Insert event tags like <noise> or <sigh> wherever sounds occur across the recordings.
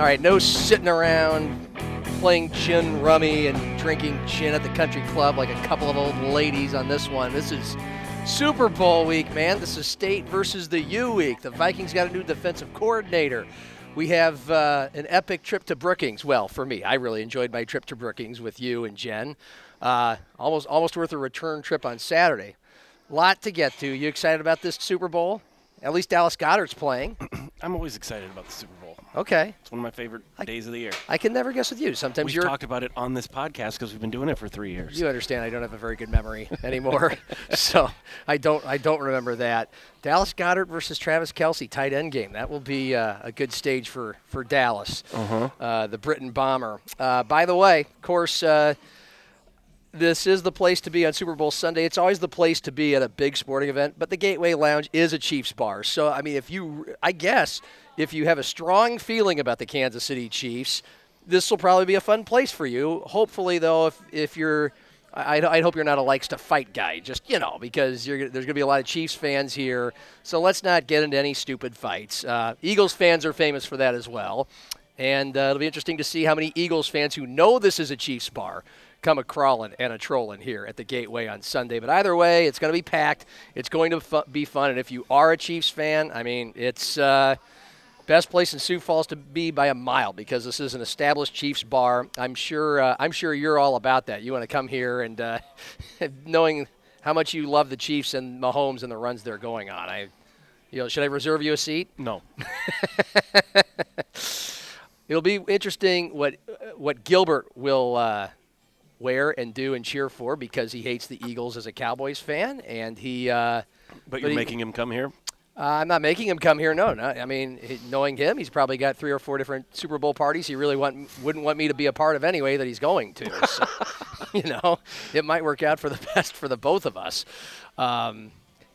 All right, no sitting around playing gin rummy and drinking gin at the country club like a couple of old ladies on this one. This is Super Bowl week, man. This is state versus the U week. The Vikings got a new defensive coordinator. We have uh, an epic trip to Brookings. Well, for me, I really enjoyed my trip to Brookings with you and Jen. Uh, almost, almost worth a return trip on Saturday. Lot to get to. You excited about this Super Bowl? At least Dallas Goedert's playing. <clears throat> I'm always excited about the Super Bowl. Okay. It's one of my favorite days of the year. I can never guess with you. Sometimes We've you're. talked about it on this podcast because we've been doing it for three years. You understand I don't have a very good memory <laughs> anymore, <laughs> so I don't I don't remember that. Dallas Goedert versus Travis Kelce tight end game. That will be uh, a good stage for for Dallas, uh the Britton Bomber. Uh, by the way, of course. Uh, this is the place to be on Super Bowl Sunday. It's always the place to be at a big sporting event, but the Gateway Lounge is a Chiefs bar. So, I mean, if you, I guess, if you have a strong feeling about the Kansas City Chiefs, this will probably be a fun place for you. Hopefully, though, if, if you're, I, I hope you're not a likes to fight guy, just, you know, because there's going to be a lot of Chiefs fans here. So let's not get into any stupid fights. Uh, Eagles fans are famous for that as well. And uh, it'll be interesting to see how many Eagles fans who know this is a Chiefs bar come a crawling and a trolling here at the Gateway on Sunday. But either way, it's going to be packed. It's going to fu- be fun. And if you are a Chiefs fan, I mean, it's uh, best place in Sioux Falls to be by a mile because this is an established Chiefs bar. I'm sure. Uh, I'm sure you're all about that. You want to come here and uh, <laughs> knowing how much you love the Chiefs and Mahomes and the runs they're going on. I, you know, should I reserve you a seat? No. <laughs> It'll be interesting what what Gilbert will uh, wear and do and cheer for because he hates the Eagles as a Cowboys fan, and he. Uh, But you're he- making him come here? Uh, I'm not making him come here. No, no. I mean, knowing him, he's probably got three or four different Super Bowl parties he really want, wouldn't want me to be a part of anyway that he's going to. <laughs> So, <laughs> you know, it might work out for the <laughs> best for the both of us. Um,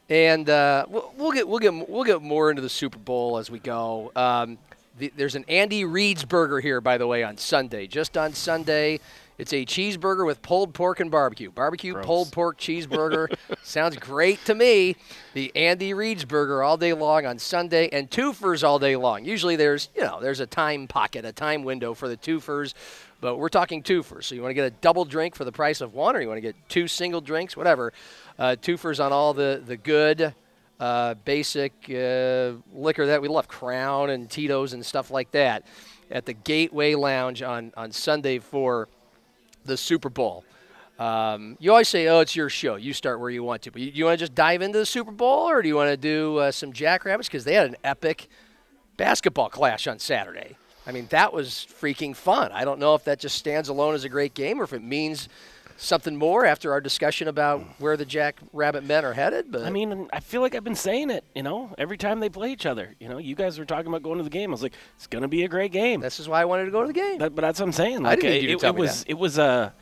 and uh, we'll, we'll get we'll get we'll get more into the Super Bowl as we go. Um, the, there's an Andy Reid's burger here, by the way, on Sunday. Just on Sunday, it's a cheeseburger with pulled pork and barbecue. Barbecue Gross. pulled pork cheeseburger <laughs> sounds great to me. The Andy Reid's burger all day long on Sunday, and twofers all day long. Usually, there's you know there's a time pocket, a time window for the twofers. But we're talking twofers. So you want to get a double drink for the price of one, or you want to get two single drinks, whatever. Uh, twofers on all the, the good, uh, basic uh, liquor that we love, Crown and Tito's and stuff like that, at the Gateway Lounge on, on Sunday for the Super Bowl. Um, you always say, "Oh, it's your show. You start where you want to." But you, you want to just dive into the Super Bowl, or do you want to do uh, some Jackrabbits? Because they had an epic basketball clash on Saturday. I mean, that was freaking fun. I don't know if that just stands alone as a great game, or if it means something more after our discussion about where the Jackrabbit men are headed. But I mean, I feel like I've been saying it, you know, every time they play each other. You know, you guys were talking about going to the game. I was like, it's going to be a great game. this is why I wanted to go to the game. That, but that's what I'm saying. I didn't need it, it, it was that. it was a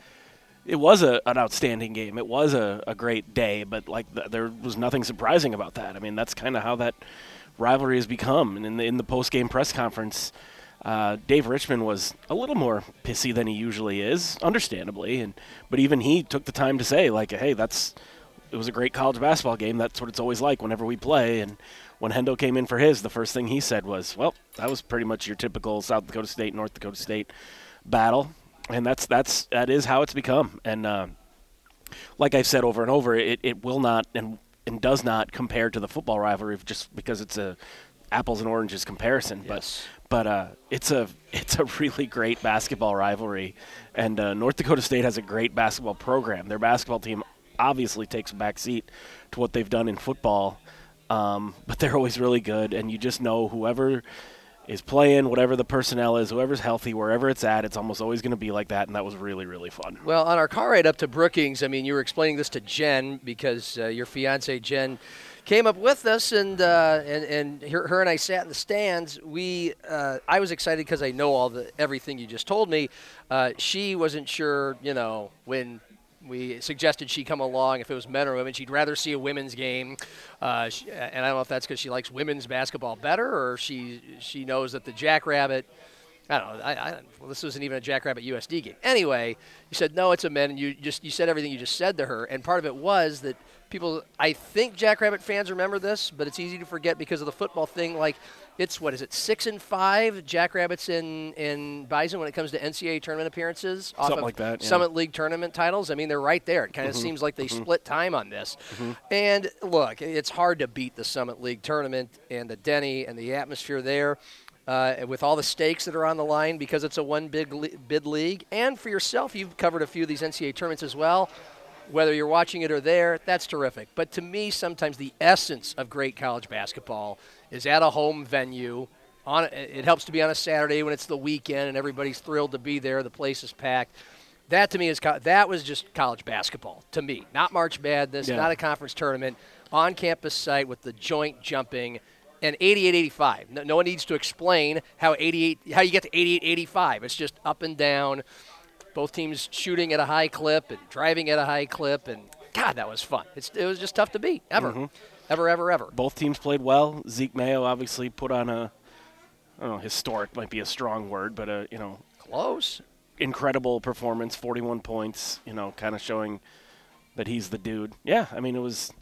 it was a, an outstanding game. It was a, a great day, but like th- there was nothing surprising about that. I mean, that's kind of how that rivalry has become. And in the in the post game press conference, uh, Dave Richman was a little more pissy than he usually is, understandably. And but even he took the time to say like, hey, that's it was a great college basketball game. That's what it's always like whenever we play. And when Hendo came in for his, the first thing he said was, "Well, that was pretty much your typical South Dakota State, North Dakota State battle." And that's that's that is how it's become. And uh, like I've said over and over, it, it will not and and does not compare to the football rivalry just because it's a apples and oranges comparison. Yes. But but uh, it's a it's a really great basketball rivalry, and uh, North Dakota State has a great basketball program. Their basketball team obviously takes a back seat to what they've done in football, um, but they're always really good, and you just know whoever is playing, whatever the personnel is, whoever's healthy, wherever it's at, it's almost always going to be like that, and that was really really fun. Well, on our car ride up to Brookings, I mean, you were explaining this to Jen because uh, your fiance Jen came up with us, and uh, and and her, her and I sat in the stands. We uh, I was excited because I know all the everything you just told me. Uh, she wasn't sure, you know, when we suggested she come along if it was men or women. She'd rather see a women's game, uh, she, and I don't know if that's because she likes women's basketball better or she she knows that the Jackrabbit. I don't know. I, I, well, this wasn't even a Jackrabbit USD game. Anyway, you said no, it's a men, and you just you said everything you just said to her, and part of it was that people. I think Jackrabbit fans remember this, but it's easy to forget because of the football thing. Like, it's what is it, six and five Jackrabbits in in Bison when it comes to NCAA tournament appearances, off Something of like that, yeah. Summit League tournament titles. I mean, they're right there. It kind of mm-hmm. seems like they mm-hmm. split time on this. Mm-hmm. And look, it's hard to beat the Summit League tournament and the Denny and the atmosphere there. Uh, with all the stakes that are on the line because it's a one big le- bid league, and for yourself, you've covered a few of these NCAA tournaments as well. Whether you're watching it or there, that's terrific. But to me, sometimes the essence of great college basketball is at a home venue. On it helps to be on a Saturday when it's the weekend and everybody's thrilled to be there. The place is packed. That to me is that was just college basketball to me, not March Madness, Yeah. not a conference tournament, on campus site with the joint jumping. And 88-85. No, no one needs to explain how 88 how you get to 88-85. It's just up and down. Both teams shooting at a high clip and driving at a high clip, and God, that was fun. It's, it was just tough to beat ever, mm-hmm. ever, ever, ever. Both teams played well. Zeke Mayo obviously put on a, I don't know, historic might be a strong word, but a you know Close. incredible performance, 41 points. You know, kind of showing that he's the dude. Yeah, I mean it was,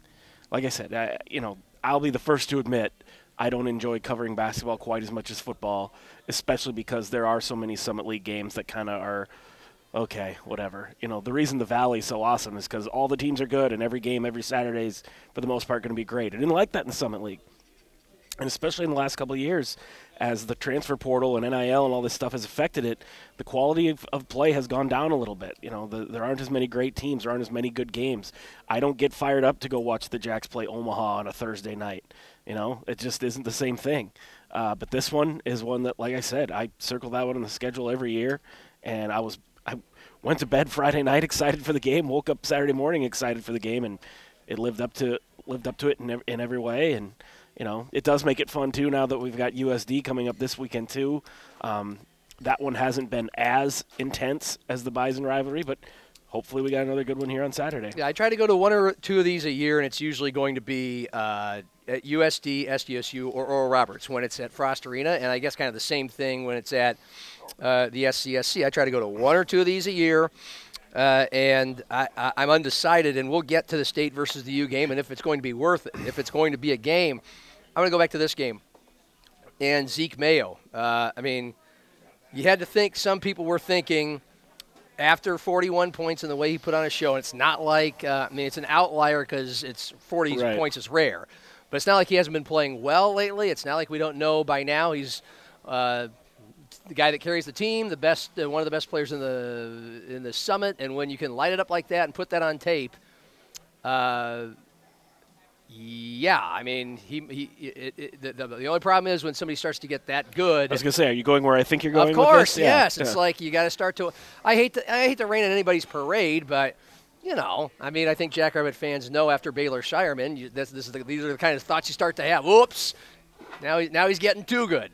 like I said, I, you know, I'll be the first to admit I don't enjoy covering basketball quite as much as football, especially because there are so many Summit League games that kind of are. Okay, whatever. You know, the reason the Valley's so awesome is because all the teams are good, and every game every Saturday's for the most part going to be great. I didn't like that in the Summit League and especially in the last couple of years, as the transfer portal and NIL and all this stuff has affected it, the quality of, of play has gone down a little bit. You know, the, there aren't as many great teams, there aren't as many good games. I don't get fired up to go watch the Jacks play Omaha on a Thursday night. You know, it just isn't the same thing. Uh, but this one is one that, like I said, I circle that one on the schedule every year, and I was went to bed Friday <laughs> night excited for the game, woke up Saturday morning excited for the game, and it lived up to lived up to it in, ev- in every way. And you know, it does make it fun too now that we've got USD coming up this weekend too. Um, that one hasn't been as intense as the Bison rivalry, but hopefully we got another good one here on Saturday. Yeah, I try to go to one or two of these a year, and it's usually going to be uh, at USD, SDSU, or Oral Roberts when it's at Frost Arena, and I guess kind of the same thing when it's at uh, the SCSC. I try to go to one or two of these a year. Uh, and I, I, I'm undecided, and we'll get to the state versus the U game, and if it's going to be worth it, if it's going to be a game, I'm going to go back to this game. And Zeke Mayo. Uh, I mean, you had to think some people were thinking after 41 points and the way he put on a show. And it's not like uh, I mean it's an outlier because it's 40 Right. points is rare, but it's not like he hasn't been playing well lately. It's not like we don't know by now he's. The guy that carries the team, the best, uh, one of the best players in the in the summit, and when you can light it up like that and put that on tape, uh, yeah, I mean, he, he it, it, the, the, the only problem is when somebody starts to get that good. I was gonna say, are you going where I think you're going? Of course? Yeah, yes. It's like you got to start to. I hate to. I hate to rain on anybody's parade, but you know, I mean, I think Jackrabbit fans know after Baylor Scheierman, you, this, this is the, these are the kind of thoughts you start to have. Whoops, now he, now he's getting too good.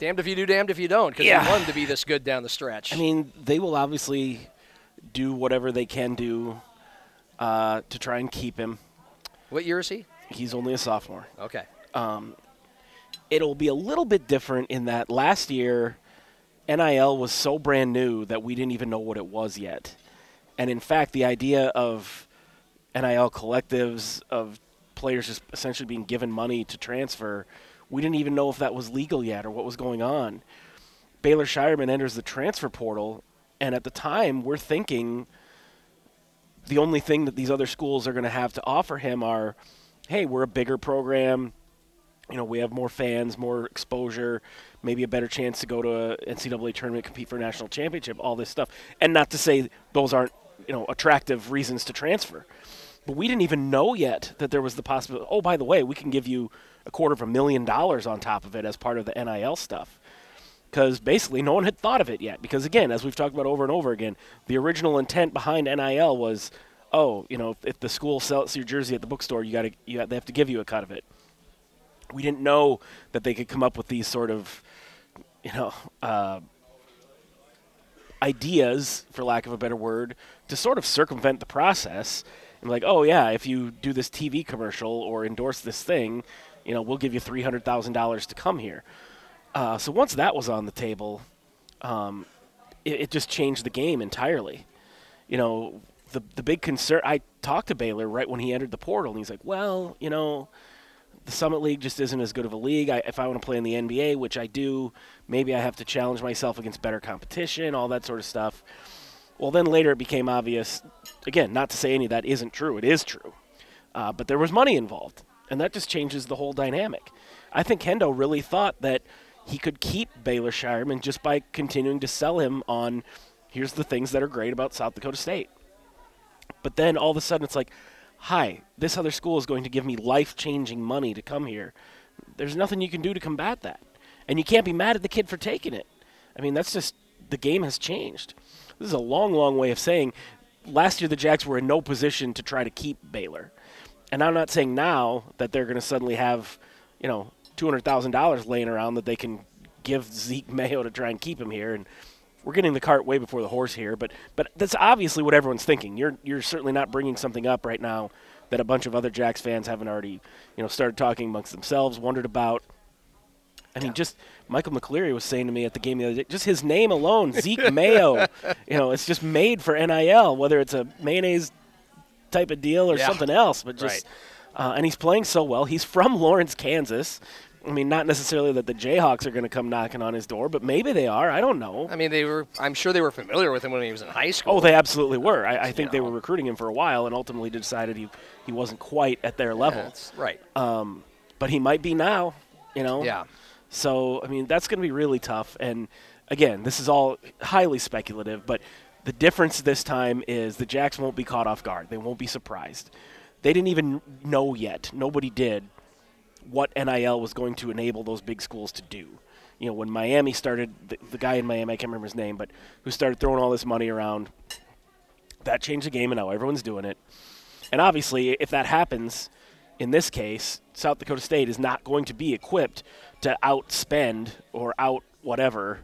Damned if you do, damned if you don't, because Yeah. you want him to be this good down the stretch. I mean, they will obviously do whatever they can do uh, to try and keep him. what year is he? He's only a sophomore. Okay. It'll be a little bit different in that last year, NIL was so brand new that we didn't even know what it was yet. And in fact, the idea of NIL collectives, of players just essentially being given money to transfer, we didn't even know if that was legal yet or what was going on. Baylor Scheierman enters the transfer portal, and at the time, we're thinking the only thing that these other schools are going to have to offer him are, hey, we're a bigger program. You know, we have more fans, more exposure, maybe a better chance to go to a NCAA tournament, compete for a national championship, all this stuff. And not to say those aren't, you know, attractive reasons to transfer. But we didn't even know yet that there was the possibility. Oh, by the way, we can give you a quarter of a million dollars on top of it as part of the NIL stuff because basically no one had thought of it yet. Because again, as we've talked about over and over again, the original intent behind NIL was oh, you know, if, the school sells your jersey at the bookstore, you got to you have, they have to give you a cut of it. We didn't know that they could come up with these sort of, you know, uh, ideas, for lack of a better word, to sort of circumvent the process. And like, oh yeah, if you do this TV commercial or endorse this thing, you know, we'll give you three hundred thousand dollars to come here. Uh, so once that was on the table, um, it, it just changed the game entirely. You know, the the big concern. I talked to Baylor right when he entered the portal, and he's like, "Well, you know, the Summit League just isn't as good of a league. I, if I want to play in the NBA, which I do, maybe I have to challenge myself against better competition, all that sort of stuff." Well, then later it became obvious. Again, not to say any of that isn't true. It is true, uh, but there was money involved, and that just changes the whole dynamic. I think Hendo really thought that he could keep Baylor Scheierman just by continuing to sell him on here's the things that are great about South Dakota State. But then all of a sudden it's like, hi, this other school is going to give me life changing money to come here. There's nothing you can do to combat that. And you can't be mad at the kid for taking it. I mean, that's just the game has changed. This is a long, long way of saying last year the Jacks were in no position to try to keep Baylor. And I'm not saying now that they're going to suddenly have, you know, $200,000 laying around that they can give Zeke <laughs> Mayo to try and keep him here. And we're getting the cart way before the horse here, but but that's obviously what everyone's thinking. You're you're certainly not bringing something up right now that a bunch of other Jacks fans haven't already, you know, started talking amongst themselves, wondered about. I mean, just Michael McCleary was saying to me at the game the other day, just his name alone, Zeke Mayo, <laughs> you know, it's just made for NIL, whether it's a mayonnaise type of deal or Yeah. something else. But just, uh, and he's playing so well. He's from Lawrence, Kansas. I mean, not necessarily that the Jayhawks are going to come knocking on his door, but maybe they are. I don't know. I mean, they were. I'm sure they were familiar with him when he was in high school. Oh, they absolutely were. I, I think they know. were recruiting him for a while, and ultimately decided he he wasn't quite at their level. That's right. Um, but he might be now. You know. yeah. So I mean, that's going to be really tough. And again, this is all highly speculative, but the difference this time is the Jacks won't be caught off guard. They won't be surprised. They didn't even know yet. Nobody did what NIL was going to enable those big schools to do. You know, when Miami started, the, the guy in Miami, I can't remember his name, but who started throwing all this money around, that changed the game, and now everyone's doing it. And obviously, if that happens, in this case, South Dakota State is not going to be equipped to outspend or out whatever,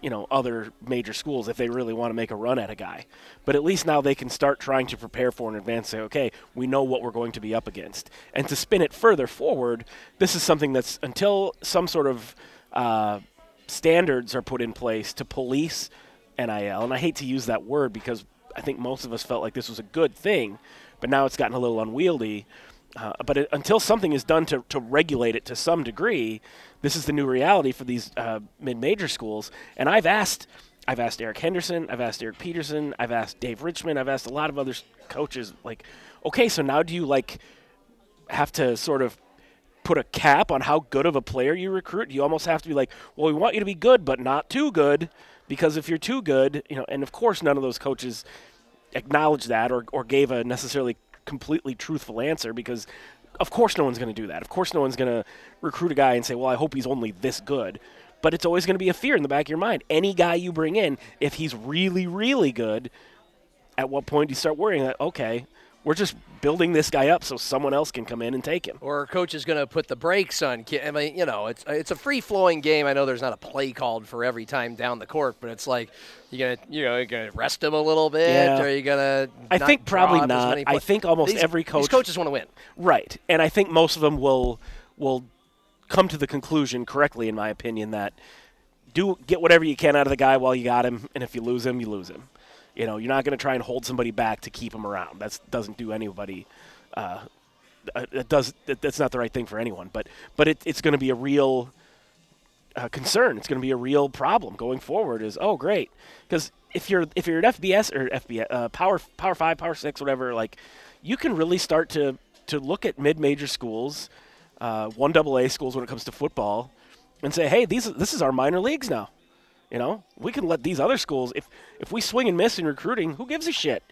you know, other major schools if they really want to make a run at a guy. But at least now they can start trying to prepare for in advance. Say, okay, we know what we're going to be up against, and to spin it further forward, this is something that's until some sort of uh, standards are put in place to police NIL, and I hate to use that word because I think most of us felt like this was a good thing, but now it's gotten a little unwieldy. Uh, but it, until something is done to, to regulate it to some degree, this is the new reality for these uh, mid-major schools. And I've asked, I've asked Eric Henderson, I've asked Eric Peterson, I've asked Dave Richman, I've asked a lot of other coaches, like, okay, so now do you like have to sort of put a cap on how good of a player you recruit? You almost have to be like, well, we want you to be good, but not too good, because if you're too good, you know, and of course none of those coaches acknowledged that or, or gave a necessarily completely truthful answer because of course no one's going to do that. Of course no one's going to recruit a guy and say, well, I hope he's only this good. But it's always going to be a fear in the back of your mind. Any guy you bring in, if he's really, really good, at what point do you start worrying that, okay, we're just building this guy up so someone else can come in and take him? Or a coach is going to put the brakes on. I mean, you know, it's it's a free flowing game. I know there's not a play called for every time down the court, but it's like you're gonna you know you're gonna rest him a little bit, Yeah. or are you gonna? I think probably draw up as not. I think almost These- every These coach- coaches want to win. Right, and I think most of them will will come to the conclusion correctly, in my opinion, that do get whatever you can out of the guy while you got him, and if you lose him, you lose him. You know, you're not going to try and hold somebody back to keep them around. That doesn't do anybody. Uh, uh, it does. That, that's not the right thing for anyone. But but it, it's going to be a real uh, concern. It's going to be a real problem going forward. Is oh great because if you're if you're an FBS or FBS uh, power power five power six whatever like you can really start to to look at mid major schools, uh, one double A schools when it comes to football, and say hey these this is our minor leagues now. You know we can let these other schools if if we swing and miss in recruiting who gives a shit.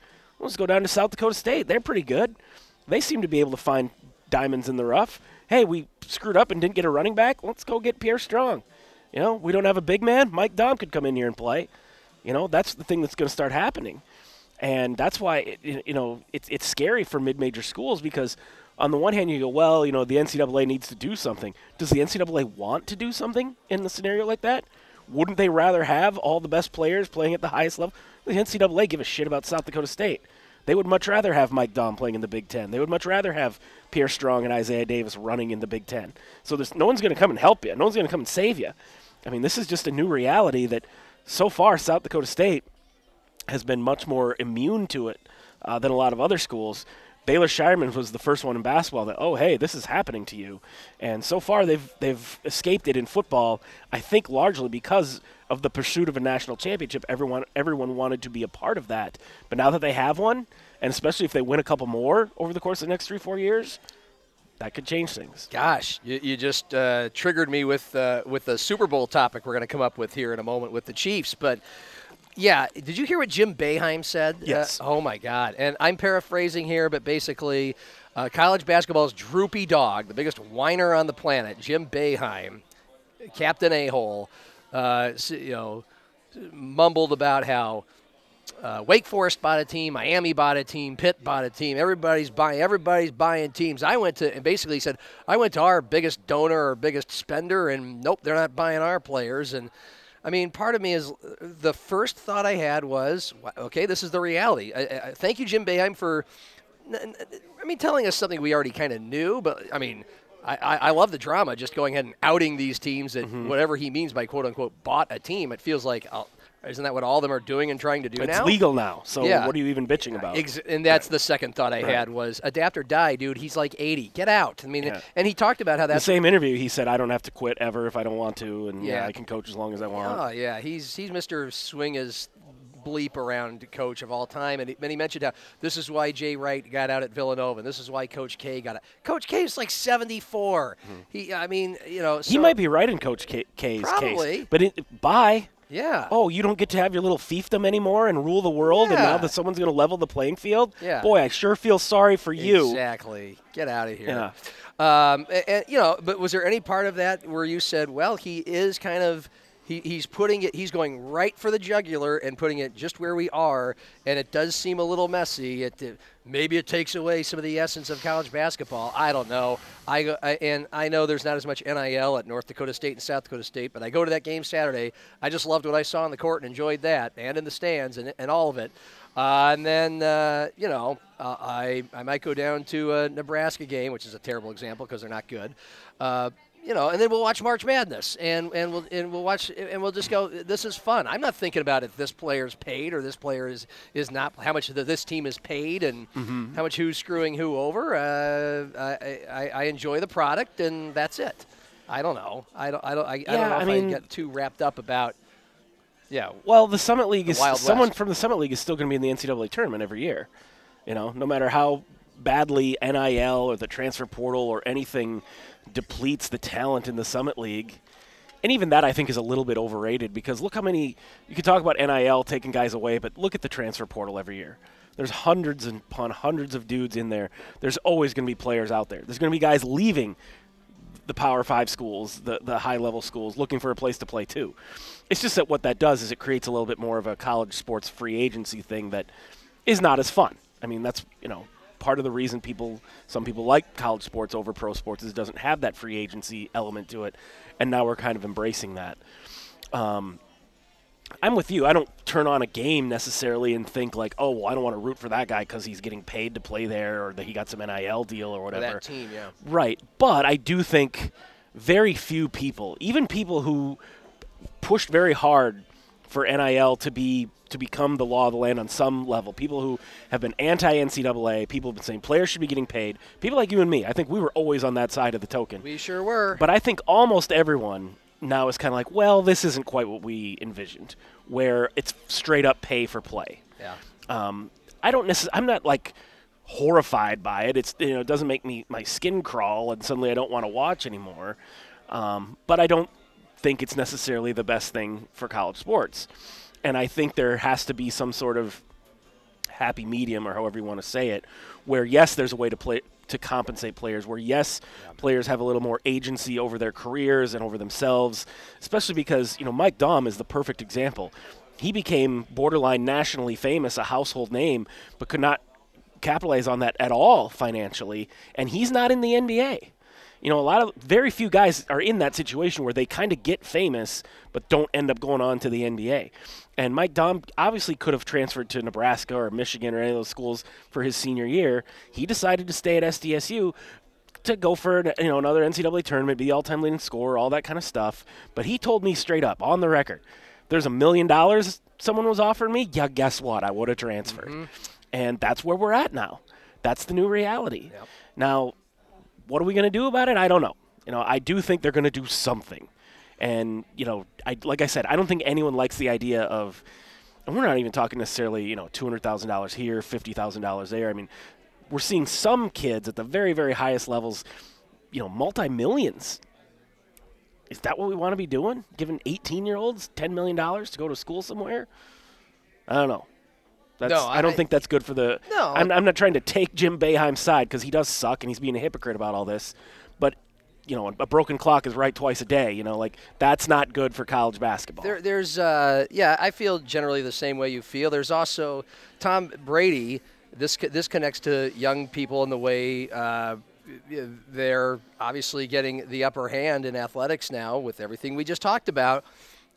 Let's go down to South Dakota State. They're pretty good. They seem to be able to find diamonds in the rough. Hey, we screwed up and didn't get a running back. Let's go get Pierre Strong. You know, we don't have a big man. Mike Daum could come in here and play. You know, that's the thing that's going to start happening. and that's why it, you know it's it's scary for mid-major schools because on the one hand you go, well, you know, the NCAA needs to do something. Does the NCAA want to do something in a scenario like that? Wouldn't they rather have all the best players playing at the highest level? The NCAA give a shit about South Dakota State. They would much rather have Mike Daum playing in the Big Ten. They would much rather have Pierre Strong and Isaiah Davis running in the Big Ten. So there's no one's going to come and help you. No one's going to come and save you. I mean, this is just a new reality that so far South Dakota State has been much more immune to it uh, than a lot of other schools. Baylor Scheierman was the first one in basketball that, oh, hey, this is happening to you. And so far, they've they've escaped it in football. I think largely because of the pursuit of a national championship. Everyone everyone wanted to be a part of that. But now that they have one, and especially if they win a couple more over the course of the next three four years, that could change things. Gosh, you, you just uh, triggered me with uh, with the Super Bowl topic we're going to come up with here in a moment with the Chiefs. But yeah, did you hear what Jim Boeheim said? Yes. Uh, oh my God! And I'm paraphrasing here, but basically, uh, college basketball's droopy dog, the biggest whiner on the planet, Jim Boeheim, Captain A Hole, uh, you know, mumbled about how uh, Wake Forest bought a team, Miami bought a team, Pitt bought a team. Everybody's buying. Everybody's buying teams. I went to and basically said I went to our biggest donor or biggest spender, and nope, they're not buying our players. And I mean, part of me is the first thought I had was, okay, this is the reality. I, I, thank you, Jim Boeheim, for. I mean, telling us something we already kind of knew, but I mean. I, I love the drama, just going ahead and outing these teams that whatever he means by quote unquote bought a team. It feels like, uh, isn't that what all of them are doing and trying to do It's now? legal now, so Yeah. what are you even bitching about? Ex- and that's the second thought I Right. had was adapt or die, dude. He's like 80. Get out. I mean, Yeah. and he talked about how the same interview, he said, "I don't have to quit ever if I don't want to, and yeah, Yeah. I can coach as long as I want." Oh yeah, he's he's Mr. Swing as bleep around coach of all time, and he, and he mentioned how this is why Jay Wright got out at Villanova, and this is why Coach K got out. Coach K is like 74. He, I mean, you know, Hmm. he might be right in Coach K- K's Probably. case, but it, bye. Yeah. Oh, you don't get to have your little fiefdom anymore and rule the world, and now that someone's going to level the playing field, Yeah. boy, I sure feel sorry for you. Exactly. Get out of here. Yeah. Um, and, and, you know, but was there any part of that where you said, well, he is kind of. He, he's putting it. He's going right for the jugular and putting it just where we are, and it does seem a little messy. It, it- maybe it takes away some of the essence of college basketball. I don't know. I, I and I know there's not as much NIL at North Dakota State and South Dakota State, but I go to that game Saturday. I just loved what I saw on the court and enjoyed that, and in the stands and, and all of it. Uh, and then, uh, you know, uh, I, I might go down to a Nebraska game, which is a terrible example because they're not good. You know, and then we'll watch March Madness, and, and we'll and we'll watch, and we'll just go. This is fun. I'm not thinking about if this player's paid or this player is is not. How much the, this team is paid, and how much who's screwing who over. Uh, I, I, I enjoy the product, and that's it. I don't know. I don't. I don't. I, I don't know I if mean- I get too wrapped up about. Yeah, Well, the Summit League is Wild someone West. from the Summit League is still going to be in the NCAA tournament every year. You know, no matter how badly NIL or the transfer portal or anything depletes the talent in the Summit League. And even that, I think, is a little bit overrated because look how many you could talk about NIL taking guys away, but look at the transfer portal every year. There's hundreds upon hundreds of dudes in there. There's always going to be players out there. There's going to be guys leaving the Power Five schools, the, the high level schools, looking for a place to play too. It's just that what that does is it creates a little bit more of a college sports free agency thing that is not as fun. I mean, that's you know part of the reason people, some people like college sports over pro sports is it doesn't have that free agency element to it, and now we're kind of embracing that. Um, I'm with you. I don't turn on a game necessarily and think like, oh, well, I don't want to root for that guy because he's getting paid to play there or that he got some NIL deal or whatever. that team. Yeah. Right. But I do think very few people, even people who pushed very hard for NIL to be to become the law of the land on some level, people who have been anti NCAA, people have been saying players should be getting paid, people like you and me, I think we were always on that side of the token. We sure were. But I think almost everyone now is kind of like, well, this isn't quite what we envisioned, where it's straight up pay for play. yeah. Um, I don't necessarily. I'm not like horrified by it. It's you know it doesn't make me my skin crawl and suddenly I don't want to watch anymore. Um, but I don't think it's necessarily the best thing for college sports. And I think there has to be some sort of happy medium or however you want to say it where yes there's a way to play to compensate players where yes players have a little more agency over their careers and over themselves especially because you know Mike Daum is the perfect example he became borderline nationally famous, a household name, but could not capitalize on that at all financially. And he's not in the NBA. You know, a lot of very few guys are in that situation where they kind of get famous but don't end up going on to the NBA. And Mike Daum obviously could have transferred to Nebraska or Michigan or any of those schools for his senior year. He decided to stay at SDSU to go for you know another NCAA tournament, be the all-time leading scorer, all that kind of stuff. But he told me straight up on the record, "There's a million dollars someone was offering me. Yeah, guess what? I would have transferred." Mm-hmm. And that's where we're at now. That's the new reality. Now, what are we going to do about it? I don't know. You know, I do think they're going to do something. And you know, I like I said, I don't think anyone likes the idea of. And we're not even talking necessarily, you know, two hundred thousand dollars here, fifty thousand dollars there. I mean, we're seeing some kids at the very, very highest levels, you know, multi millions. Is that what we want to be doing? Giving 18 year olds $10 million to go to school somewhere? I don't know. That's, No, I, don't I- think that's good for the. No. I'm, I'm not trying to take Jim Boeheim's side because he does suck and he's being a hypocrite about all this. But, you know, a broken clock is right twice a day. You know, like that's not good for college basketball. There, there's, uh, yeah, I feel generally the same way you feel. There's also Tom Brady. This this connects to young people in the way uh, they're obviously getting the upper hand in athletics now with everything we just talked about.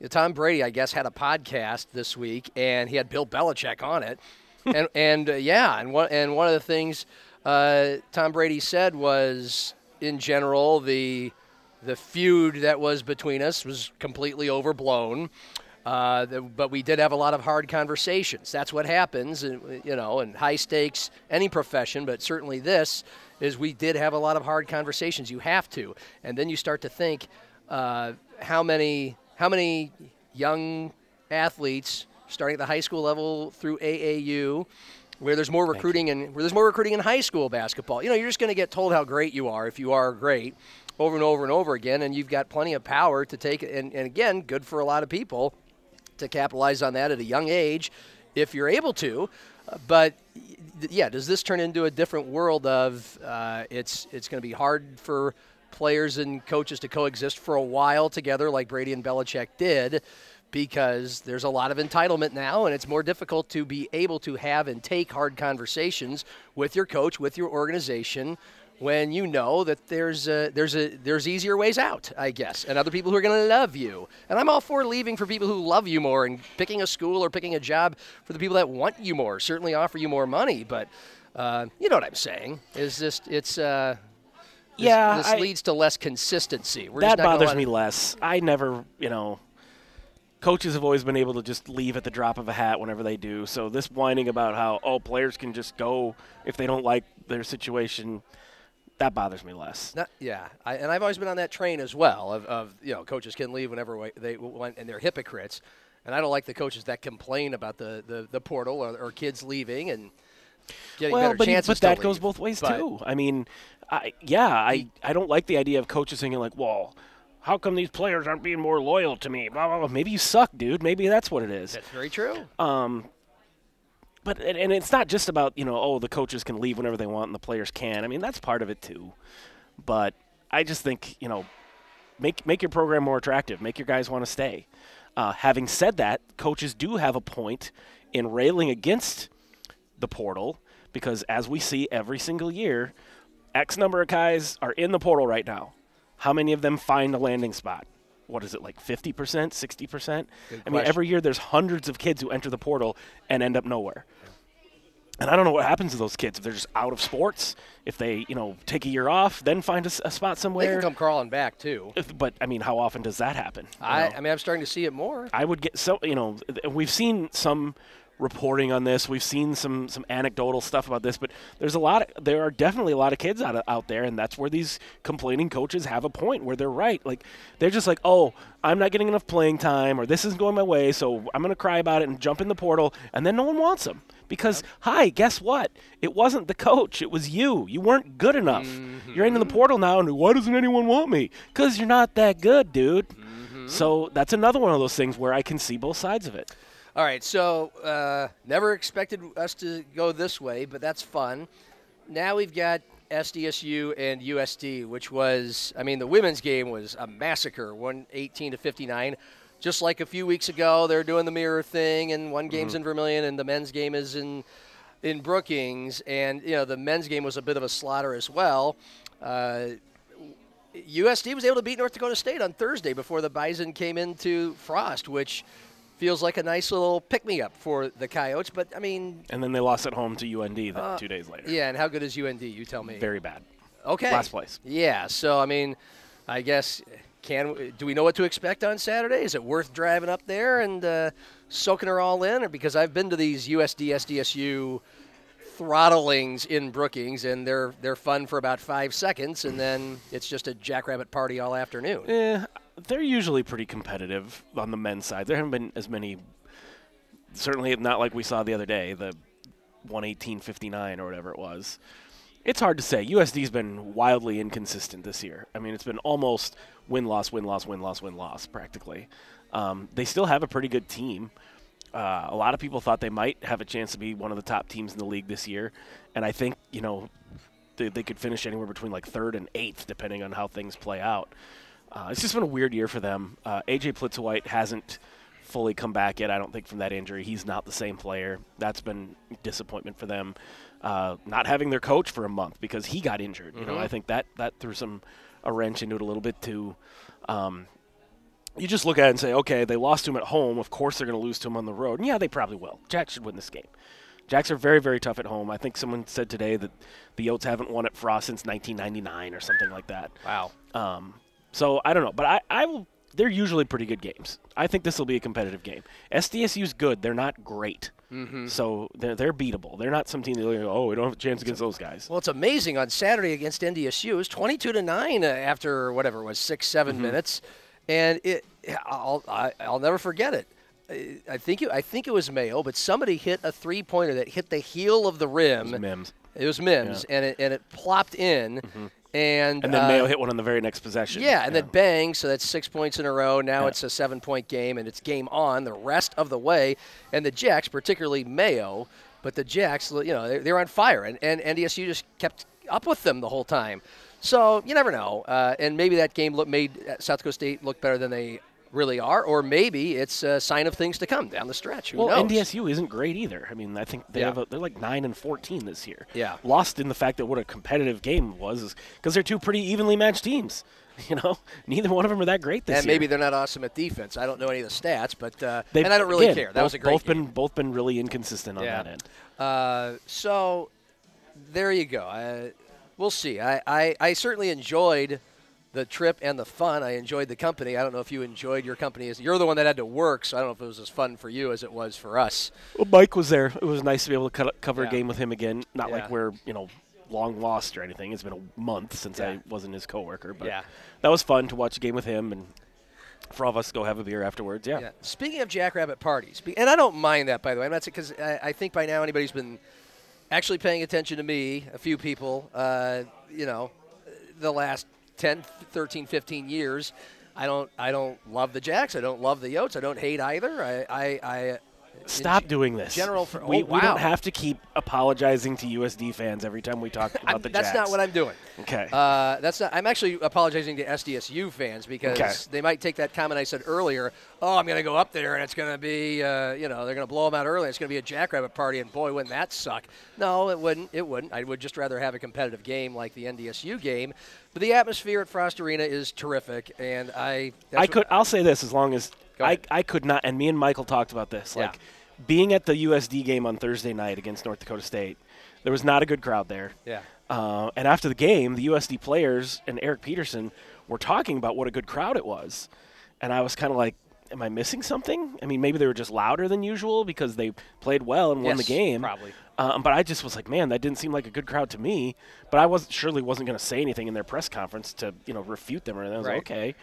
Tom Brady, I guess, had a podcast this week, and he had Bill Belichick on it, and <laughs> and uh, yeah, and one and one of the things uh, Tom Brady said was, in general, the the feud that was between us was completely overblown. Uh, but we did have a lot of hard conversations. That's what happens, and, you know, in high stakes, any profession, but certainly this is we did have a lot of hard conversations. You have to, and then you start to think uh, how many how many young athletes starting at the high school level through AAU where there's more recruiting and where there's more recruiting in high school basketball. You know, you're just going to get told how great you are if you are great over and over and over again, and you've got plenty of power to take. And, and again, good for a lot of people to capitalize on that at a young age if you're able to. Uh, But yeah, does this turn into a different world of uh, it's it's going to be hard for players and coaches to coexist for a while together like Brady and Belichick did because there's a lot of entitlement now and it's more difficult to be able to have and take hard conversations with your coach, with your organization when you know that there's a, there's a there's easier ways out, I guess, and other people who are going to love you. And I'm all for leaving for people who love you more and picking a school or picking a job for the people that want you more. Certainly offer you more money, but uh, you know what I'm saying? Is just it's uh, Yeah, this I- leads to less consistency. We're that bothers me less. I never, you know, coaches have always been able to just leave at the drop of a hat whenever they do. So this whining about how oh players can just go if they don't like their situation, that bothers me less. Not, yeah, I, and I've always been on that train as well. Of, of you know, coaches can leave whenever they want, and they're hypocrites. And I don't like the coaches that complain about the, the, the portal or, or kids leaving and getting well, better but, chances. but that goes both ways But- too. I mean, I yeah, I I don't like the idea of coaches thinking like, well. How come these players aren't being more loyal to me? Blah, blah, blah. Maybe you suck, dude. Maybe that's what it is. That's very true. But and and it's not just about you know oh the coaches can leave whenever they want and the players can. I mean that's part of it too. But I just think you know make make your program more attractive. Make your guys want to stay. Uh, having said that, coaches do have a point in railing against the portal because as we see every single year, X number of guys are in the portal right now. How many of them find a landing spot? What is it like 50%, 60%? I mean, every year there's hundreds of kids who enter the portal and end up nowhere. And I don't know what happens to those kids if they're just out of sports, if they, you know, take a year off, then find a spot somewhere. They can come crawling back too. If- but I mean, how often does that happen? I, know? I mean, I'm starting to see it more. I would get so you know we've seen some reporting on this. We've seen some some anecdotal stuff about this, but there's a lot. Of, there are definitely a lot of kids out of, out there, and that's where these complaining coaches have a point where they're right. Like they're just like, oh, I'm not getting enough playing time, or this isn't going my way, so I'm gonna cry about it and jump in the portal, and then no one wants them because hi, guess what? It wasn't the coach. It was you. You weren't good enough. Mm-hmm. You're in the portal now, and why doesn't anyone want me? Because you're not that good, dude. Mm-hmm. So that's another one of those things where I can see both sides of it. All right, so uh, never expected us to go this way, but that's fun. Now we've got SDSU and USD, which was, I mean, the women's game was a massacre, 118 to 59. just like a few weeks ago, they're doing the mirror thing, and one game's Mm-hmm. in Vermillion, and the men's game is in in Brookings, and you know the men's game was a bit of a slaughter as well. Uh, USD was able to beat North Dakota State on Thursday before the Bison came into Frost, which feels like a nice little pick me up for the Coyotes. But I mean, And then they lost at home to UND Uh, two days later. yeah, and how good is UND? You tell me. Very bad. okay. last place. Yeah. So I mean, I guess can do we know what to expect on Saturday? Is it worth driving up there and uh, soaking her all in, or because I've been to these USD SDSU throttlings in Brookings, and they're they're fun for about five seconds, and then it's just a jackrabbit party all afternoon. Eh, they're usually pretty competitive on the men's side. There haven't been as many. Certainly not like we saw the other day, the 118.59 or whatever it was. It's hard to say. USD's been wildly inconsistent this year. I mean, it's been almost win loss, win loss, win loss, win loss practically. Um, they still have a pretty good team. Uh, a lot of people thought they might have a chance to be one of the top teams in the league this year, and I think you know they, they could finish anywhere between like third and eighth, depending on how things play out. Uh, it's just been a weird year for them. Uh, AJ Plitzuweit hasn't fully come back yet. I don't think from that injury. He's not the same player. That's been disappointment for them. Uh, not having their coach for a month because he got injured. You know, I think that that threw some a wrench into it a little bit too. Um, you just look at it and say, okay, they lost to him at home. Of course, they're going to lose to him on the road. And yeah, they probably will. Jack should win this game. Jacks are very, very tough at home. I think someone said today that the Yotes haven't won at Frost since 1999 or something like that. Wow. Um, so I don't know, but I, I will. They're usually pretty good games. I think this will be a competitive game. SDSU's good. They're not great. Mm-hmm. So they're, they're beatable. They're not some team that go, oh, we don't have a chance against those guys. Well, it's amazing on Saturday against NDSU. It was 22 to nine uh, after whatever it was six, 7 Mm-hmm. minutes, and it I'll I, I'll never forget it. I- I think it, I think it was Mayo, but somebody hit a three pointer that hit the heel of the rim. It was Mims. It was Mims, and it and it plopped in, and And then uh, Mayo hit one on the very next possession. Yeah, and then bang, so that's six points in a row. Now Yeah. it's a seven point game, and it's game on the rest of the way. And the Jacks, particularly Mayo, but the Jacks, you know, they're, they're on fire, and, and NDSU just kept up with them the whole time. So you never know. Uh, and maybe that game look, made South Dakota State look better than they really are, or maybe it's a sign of things to come down the stretch. Who Well, knows? NDSU isn't great either. I mean, I think they Yeah. have a, they're like nine and fourteen this year. Yeah. lost in the fact that what a competitive game was because they're two pretty evenly matched teams. <laughs> You know, neither one of them are that great this and year. maybe they're not awesome at defense. I don't know any of the stats, but uh, They've- and I don't really again, care. That both, was a great both game. been both been really inconsistent on Yeah. that end. Uh, so there you go. I, we'll see. I, I, I certainly enjoyed the trip and the fun. I enjoyed the company. I don't know if you enjoyed your company. You're the one that had to work, so I don't know if it was as fun for you as it was for us. Well, Mike was there. It was nice to be able to co- cover Yeah. a game with him again. Not Yeah. like we're you know long lost or anything. It's been a month since Yeah. I wasn't his coworker, but Yeah. that was fun to watch a game with him and for all of us to go have a beer afterwards. Yeah. Yeah. Speaking of Jackrabbit parties, and I don't mind that by the way. I'm not because I, I think by now anybody's been actually paying attention to me, a few people, uh, you know, the last 10, 13, 15 years. I don't I don't love the Jacks. I don't love the Yotes. I don't hate either. I I, I Stop in- doing this. general for- we, oh, we wow. don't have to keep apologizing to USD fans every time we talk <laughs> about the that's Jacks. not what I'm doing. Okay. Uh, that's not. I'm actually apologizing to SDSU fans because Okay. they might take that comment I said earlier. Oh, I'm going to go up there and it's going to be, uh, you know, they're going to blow them out early. It's going to be a jackrabbit party, and boy, wouldn't that suck? No, it wouldn't. It wouldn't. I would just rather have a competitive game like the NDSU game. But the atmosphere at Frost Arena is terrific, and I. I could. I'll say this: as long as I. I could not, and me and Michael talked about this. Yeah. Being at the USD game on Thursday night against North Dakota State, there was not a good crowd there. Yeah. Uh, and after the game, the USD players and Eric Peterson were talking about what a good crowd it was, and I was kind of like, "Am I missing something?" I mean, maybe they were just louder than usual because they played well and won the game. probably. Um, but I just was like, man, that didn't seem like a good crowd to me. But I was surely wasn't going to say anything in their press conference to you know refute them or anything. I was Right. like, okay.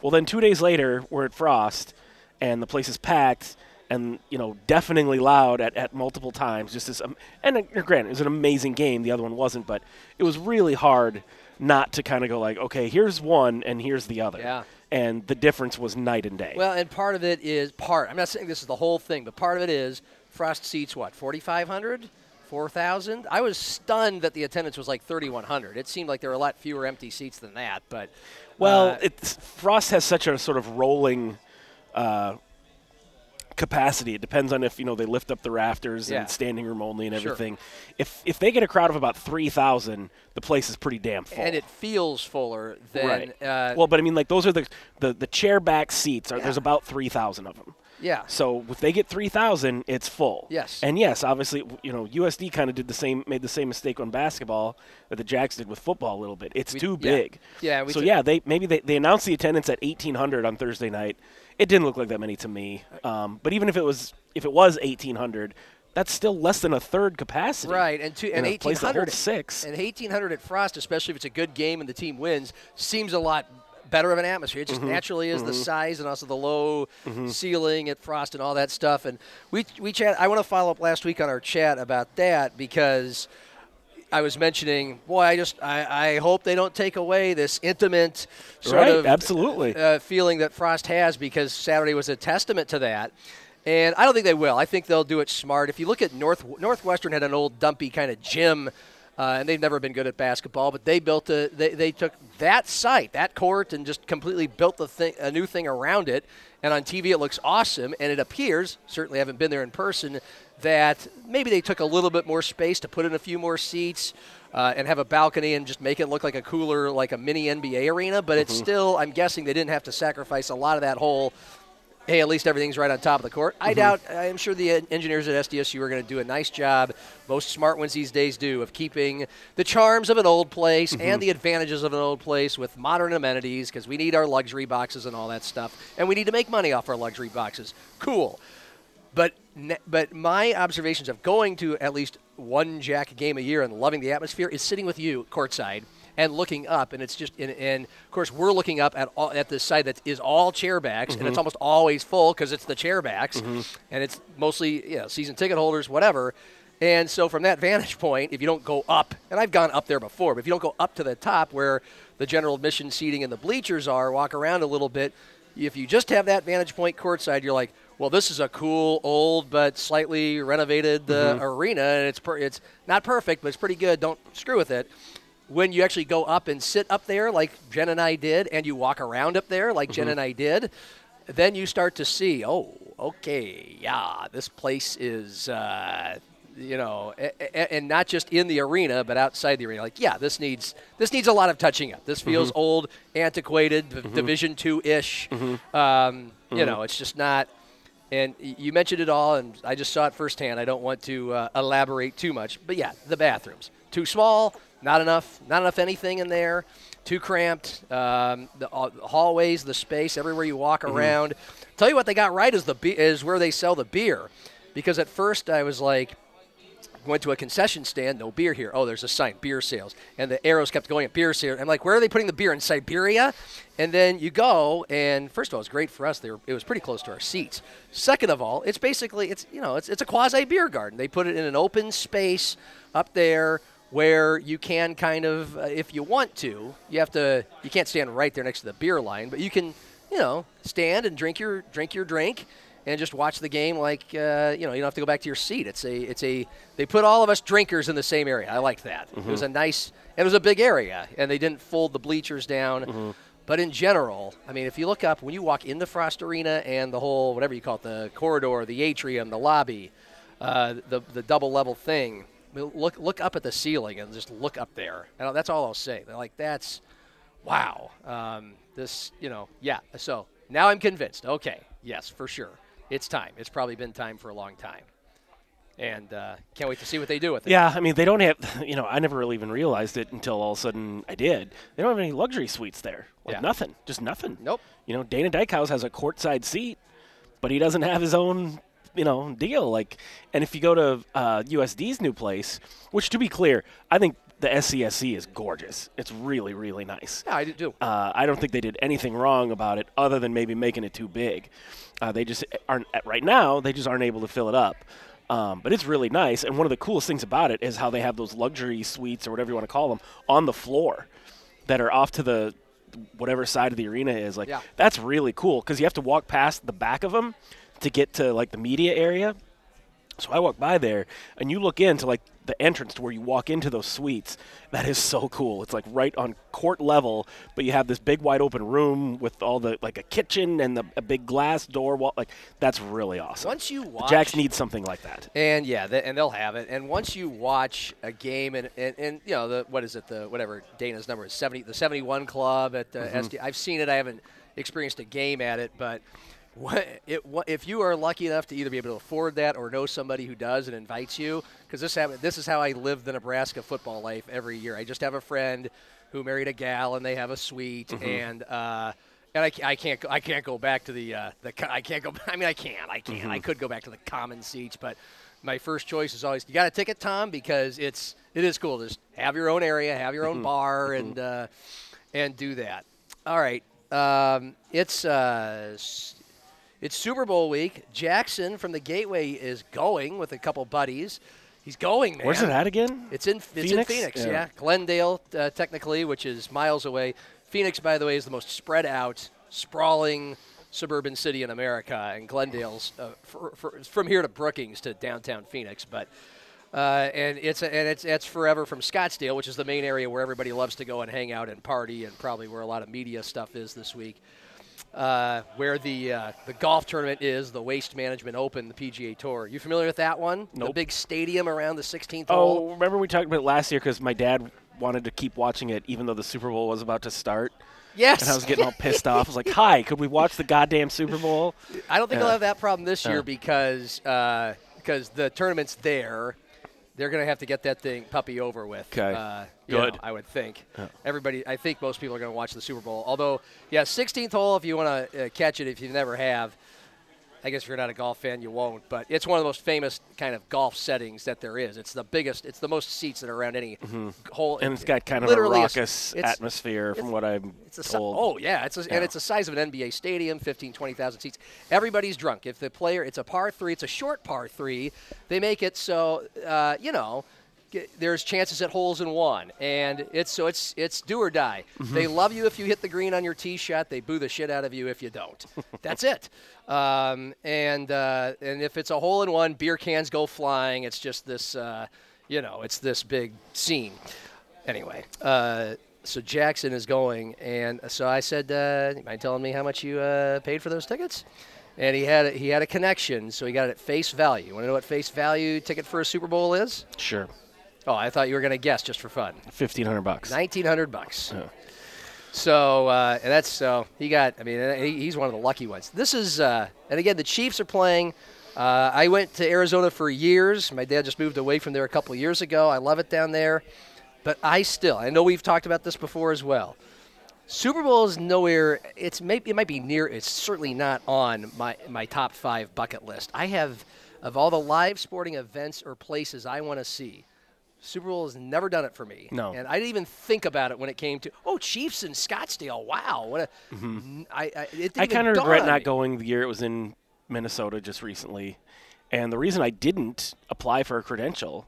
Well, then two days later, we're at Frost, and the place is packed, and you know, deafeningly loud at, at multiple times. Just this, um, and uh, granted, it was an amazing game. The other one wasn't, but it was really hard not to kind of go like, okay, here's one, and here's the other. Yeah. And the difference was night and day. Well, and part of it is part. I'm not saying this is the whole thing, but part of it is Frost seats what 4,500, 4,000. I was stunned that the attendance was like 3,100. It seemed like there were a lot fewer empty seats than that. But Well, uh, it's Frost has such a sort of rolling uh, capacity. It depends on if you know they lift up the rafters Yeah. and standing room only and Sure. everything. If if they get a crowd of about three thousand, the place is pretty damn full. And it feels fuller than. right. Uh, well, but I mean, like those are the the, the chair back seats. Are, There's about three thousand of them. yeah. So if they get three thousand, it's full. Yes. And yes, obviously, you know, USD kind of did the same, made the same mistake on basketball that the Jacks did with football a little bit. It's We- too yeah. big. Yeah, we so took- yeah, they maybe they, they announced the attendance at eighteen hundred on Thursday night. It didn't look like that many to me. Um, but even if it was if it was eighteen hundred, that's still less than a third capacity. Right, and two, and place that 1800 and 1800 at Frost, especially if it's a good game and the team wins, seems a lot better of an atmosphere. It just Mm-hmm. naturally is the size and also the low ceiling at Frost and all that stuff. And we we chat. I want to follow up last week on our chat about that because. I was mentioning, boy, I just I, I hope they don't take away this intimate sort Right, of absolutely. uh, feeling that Frost has because Saturday was a testament to that. And I don't think they will. I think they'll do it smart. If you look at North Northwestern had an old dumpy kind of gym, uh, and they've never been good at basketball, but they built a they, they took that site, that court, and just completely built the thing a new thing around it. And on TV it looks awesome, and it appears certainly haven't been there in person that maybe they took a little bit more space to put in a few more seats. Uh, and have a balcony and just make it look like a cooler, like a mini NBA arena. But it's mm-hmm. still, I'm guessing they didn't have to sacrifice a lot of that whole hey, at least everything's right on top of the court. I mm-hmm. doubt, I'm sure the engineers at SDSU are going to do a nice job, most smart ones these days do, of keeping the charms of an old place and mm-hmm. the advantages of an old place with modern amenities because we need our luxury boxes and all that stuff. And we need to make money off our luxury boxes. Cool. But but my observations of going to at least one Jack game a year and loving the atmosphere is sitting with you courtside and looking up, and it's just and, and of course we're looking up at all, at this site that is all chairbacks, and it's mm-hmm. almost always full because it's the chairbacks, mm-hmm. and it's mostly you know, season ticket holders, whatever. And so from that <laughs> vantage point, if you don't go up, and I've gone up there before, but if you don't go up to the top where the general admission seating and the bleachers are, walk around a little bit, if you just have that vantage point courtside, you're like, well, this is a cool, old but slightly renovated uh, arena, and it's per- it's not perfect, but it's pretty good. Don't screw with it. When you actually go up and sit up there, like Jen and I did, and you walk around up there, like Jen and I did, then you start to see, oh, okay, yeah, this place is. Uh, you know, a- a- and not just in the arena, but outside the arena. Like, yeah, this needs this needs a lot of touching up. This feels old, antiquated, D- Division two ish. Um, You know, it's just not. And you mentioned it all, and I just saw it firsthand. I don't want to uh, elaborate too much, but yeah, the bathrooms too small, not enough, not enough anything in there, too cramped. Um, the uh, hallways, the space, everywhere you walk around. Tell you what they got right is the be- is where they sell the beer, because at first I was like, went to a concession stand, no beer here. Oh, there's a sign, beer sales. And the arrows kept going at beer sales. I'm like, where are they putting the beer in Siberia? And then you go, and first of all, it's great for us. They were, it was pretty close to our seats. Second of all, it's basically it's you know it's it's a quasi beer garden. They put it in an open space up there where you can kind of, uh, if you want to, you have to. You can't stand right there next to the beer line, but you can, you know, stand and drink your drink your drink and just watch the game like uh, you know you don't have to go back to your seat. It's a it's a they put all of us drinkers in the same area. I liked that. It was a nice it was a big area, and they didn't fold the bleachers down. But in general, I mean, if you look up when you walk in the Frost Arena and the whole whatever you call it, the corridor, the atrium, the lobby, uh, the the double level thing, I mean, look look up at the ceiling and just look up there. And that's all I'll say. They're like that's wow. Um, this, you know, yeah. So now I'm convinced. Okay, yes, for sure. It's time. It's probably been time for a long time. And uh, can't wait to see what they do with it. Yeah, I mean they don't have. <laughs> You know, I never really even realized it until all of a sudden I did. They don't have any luxury suites there. Like Yeah. nothing, just nothing. Nope. You know, Dana Dykhouse has a courtside seat, but he doesn't have his own. You know, deal like. And if you go to uh, USD's new place, which to be clear, I think the SCSC is gorgeous. It's really, really nice. Yeah, I do too. Uh, I don't think they did anything wrong about it, other than maybe making it too big. Uh, they just aren't right now. They just aren't able to fill it up. Um, but it's really nice, and one of the coolest things about it is how they have those luxury suites or whatever you want to call them on the floor that are off to the whatever side of the arena is. Like Yeah. that's really cool because you have to walk past the back of them to get to like the media area. So I walk by there, and you look into like the entrance to where you walk into those suites. That is so cool. It's like right on court level, but you have this big wide open room with all the like a kitchen and the, a big glass door wall. Like that's really awesome. Once you The watch, Jacks need something like that. And yeah, and they'll have it. And once you watch a game, and, and, and you know the what is it the whatever Dana's number is seventy the seventy one club at uh, SD. I've seen it. I haven't experienced a game at it, but what, it, what, if you are lucky enough to either be able to afford that or know somebody who does and invites you, because this happen- this is how I live the Nebraska football life every year. I just have a friend who married a gal, and they have a suite, and. Uh, and I, I can't go, I can't go back to the uh, the I can't go I mean I can I can I could go back to the common seats but my first choice is always you got a ticket Tom? because it's it is cool. To just have your own area have your own bar and uh, and do that. All right um, it's uh, it's Super Bowl week Jackson from the Gateway is going with a couple buddies he's going man. Where's it at again? It's in it's Phoenix? in Phoenix, Yeah. yeah. Glendale, uh, technically, which is miles away. Phoenix, by the way, is the most spread out, sprawling suburban city in America, and Glendale's uh, for, for, from here to Brookings to downtown Phoenix, but. Uh, and it's and it's it's forever from Scottsdale, which is the main area where everybody loves to go and hang out and party, and probably where a lot of media stuff is this week. Uh, where the uh, the golf tournament is, the Waste Management Open, the PGA Tour. You familiar with that one? The Nope. big stadium around the 16th hole. Oh, remember we talked about it last year because my dad wanted to keep watching it even though the Super Bowl was about to start. Yes. And I was getting all pissed off. I was like, "Hi, could we watch the goddamn Super Bowl?" I don't think they'll have that problem this year Yeah. because uh, because the tournament's there. They're going to have to get that thing puppy over with. 'Kay. Uh, you know, Good. I would think. Everybody, I think most people are going to watch the Super Bowl. Although, yeah, 16th hole if you want to uh, catch it if you never have. I guess if you're not a golf fan, you won't. But it's one of the most famous kind of golf settings that there is. It's the biggest. It's the most seats that are around any hole. Mm-hmm. And it's got kind of a raucous it's- atmosphere, from what I'm It's si- told. oh yeah, it's a, Yeah. and it's the size of an NBA stadium, 15, 20,000 seats. Everybody's drunk. If the player, it's a par three, it's a short par three. They make it so uh, you know. There's chances at holes in one, and it's so it's it's do or die. Mm-hmm. They love you if you hit the green on your tee shot. They boo the shit out of you if you don't. <laughs> That's it. Um, and uh, and if it's a hole in one, beer cans go flying. It's just this, uh, you know, it's this big scene. Anyway, uh, so Jackson is going, and so I said, uh, "You mind telling me how much you uh, paid for those tickets?" And he had a, he had a connection, so he got it at face value. Want to know what face value ticket for a Super Bowl is? Sure, Oh, I thought you were going to guess just for fun. fifteen hundred bucks. Nineteen hundred bucks. Yeah. So uh, and that's so he got. I mean, he, he's one of the lucky ones. This is uh, and again the Chiefs are playing. Uh, I went to Arizona for years. My dad just moved away from there a couple of years ago. I love it down there, but I still. I know we've talked about this before as well. Super Bowl is nowhere. It's maybe it might be near. It's certainly not on my my top five bucket list. I have of all the live sporting events or places I want to see. Super Bowl has never done it for me. No. and I didn't even think about it when it came to oh Chiefs in Scottsdale. Wow, what a n- I I, it didn't Mm-hmm. I kind of regret not me. going the year it was in Minnesota just recently. And the reason I didn't apply for a credential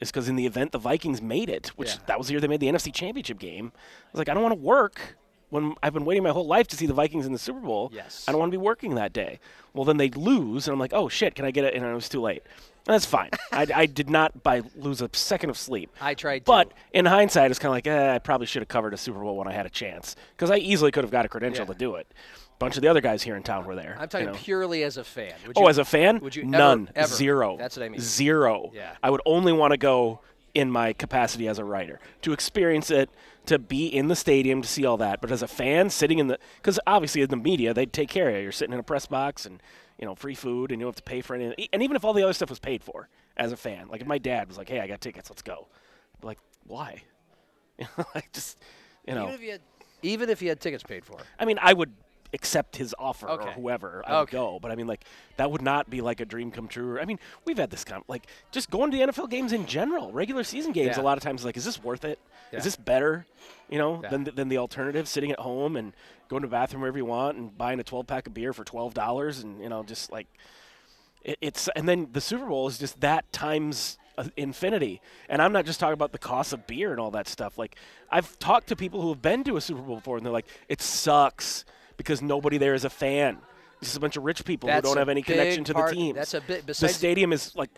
is because in the event the Vikings made it, which Yeah. that was the year they made the NFC Championship game, I was like, I don't want to work when I've been waiting my whole life to see the Vikings in the Super Bowl. Yes. I don't want to be working that day. Well, then they lose, and I'm like, oh shit, can I get it? And it was too late. That's fine. <laughs> I, I did not by lose a second of sleep. I tried, But in hindsight, it's kind of like, eh, I probably should have covered a Super Bowl when I had a chance because I easily could have got a credential Yeah. to do it. A bunch of the other guys here in town were there. I'm talking you know. purely as a fan. Would Oh, you- as a fan, would you none, ever? zero. That's what I mean. Zero. Yeah. I would only want to go in my capacity as a writer to experience it, to be in the stadium, to see all that. But as a fan, sitting in the because obviously in the media they'd take care of you. You're sitting in a press box and you know free food and you don't have to pay for anything. And even if all the other stuff was paid for, as a fan, like if my dad was like, "Hey, I got tickets, let's go," I'd like, "Why?" You <laughs> know, like just you know. even if you had, even if you had tickets paid for. I mean, I would accept his offer or whoever I would go, but I mean, like that would not be like a dream come true. I mean, we've had this kind of like just going to the NFL games in general, regular season games. Yeah. A lot of times, like, is this worth it? Is Yeah. this better? You know, Yeah. than than the alternative, sitting at home and going to the bathroom wherever you want and buying a 12 pack of beer for twelve dollars, and you know, just like it, it's and then the Super Bowl is just that times uh, infinity. And I'm not just talking about the cost of beer and all that stuff. Like I've talked to people who have been to a Super Bowl before, and they're like, it sucks because nobody there is a fan. Just a bunch of rich people That's who don't have any connection to the team. that's a bit- The stadium is like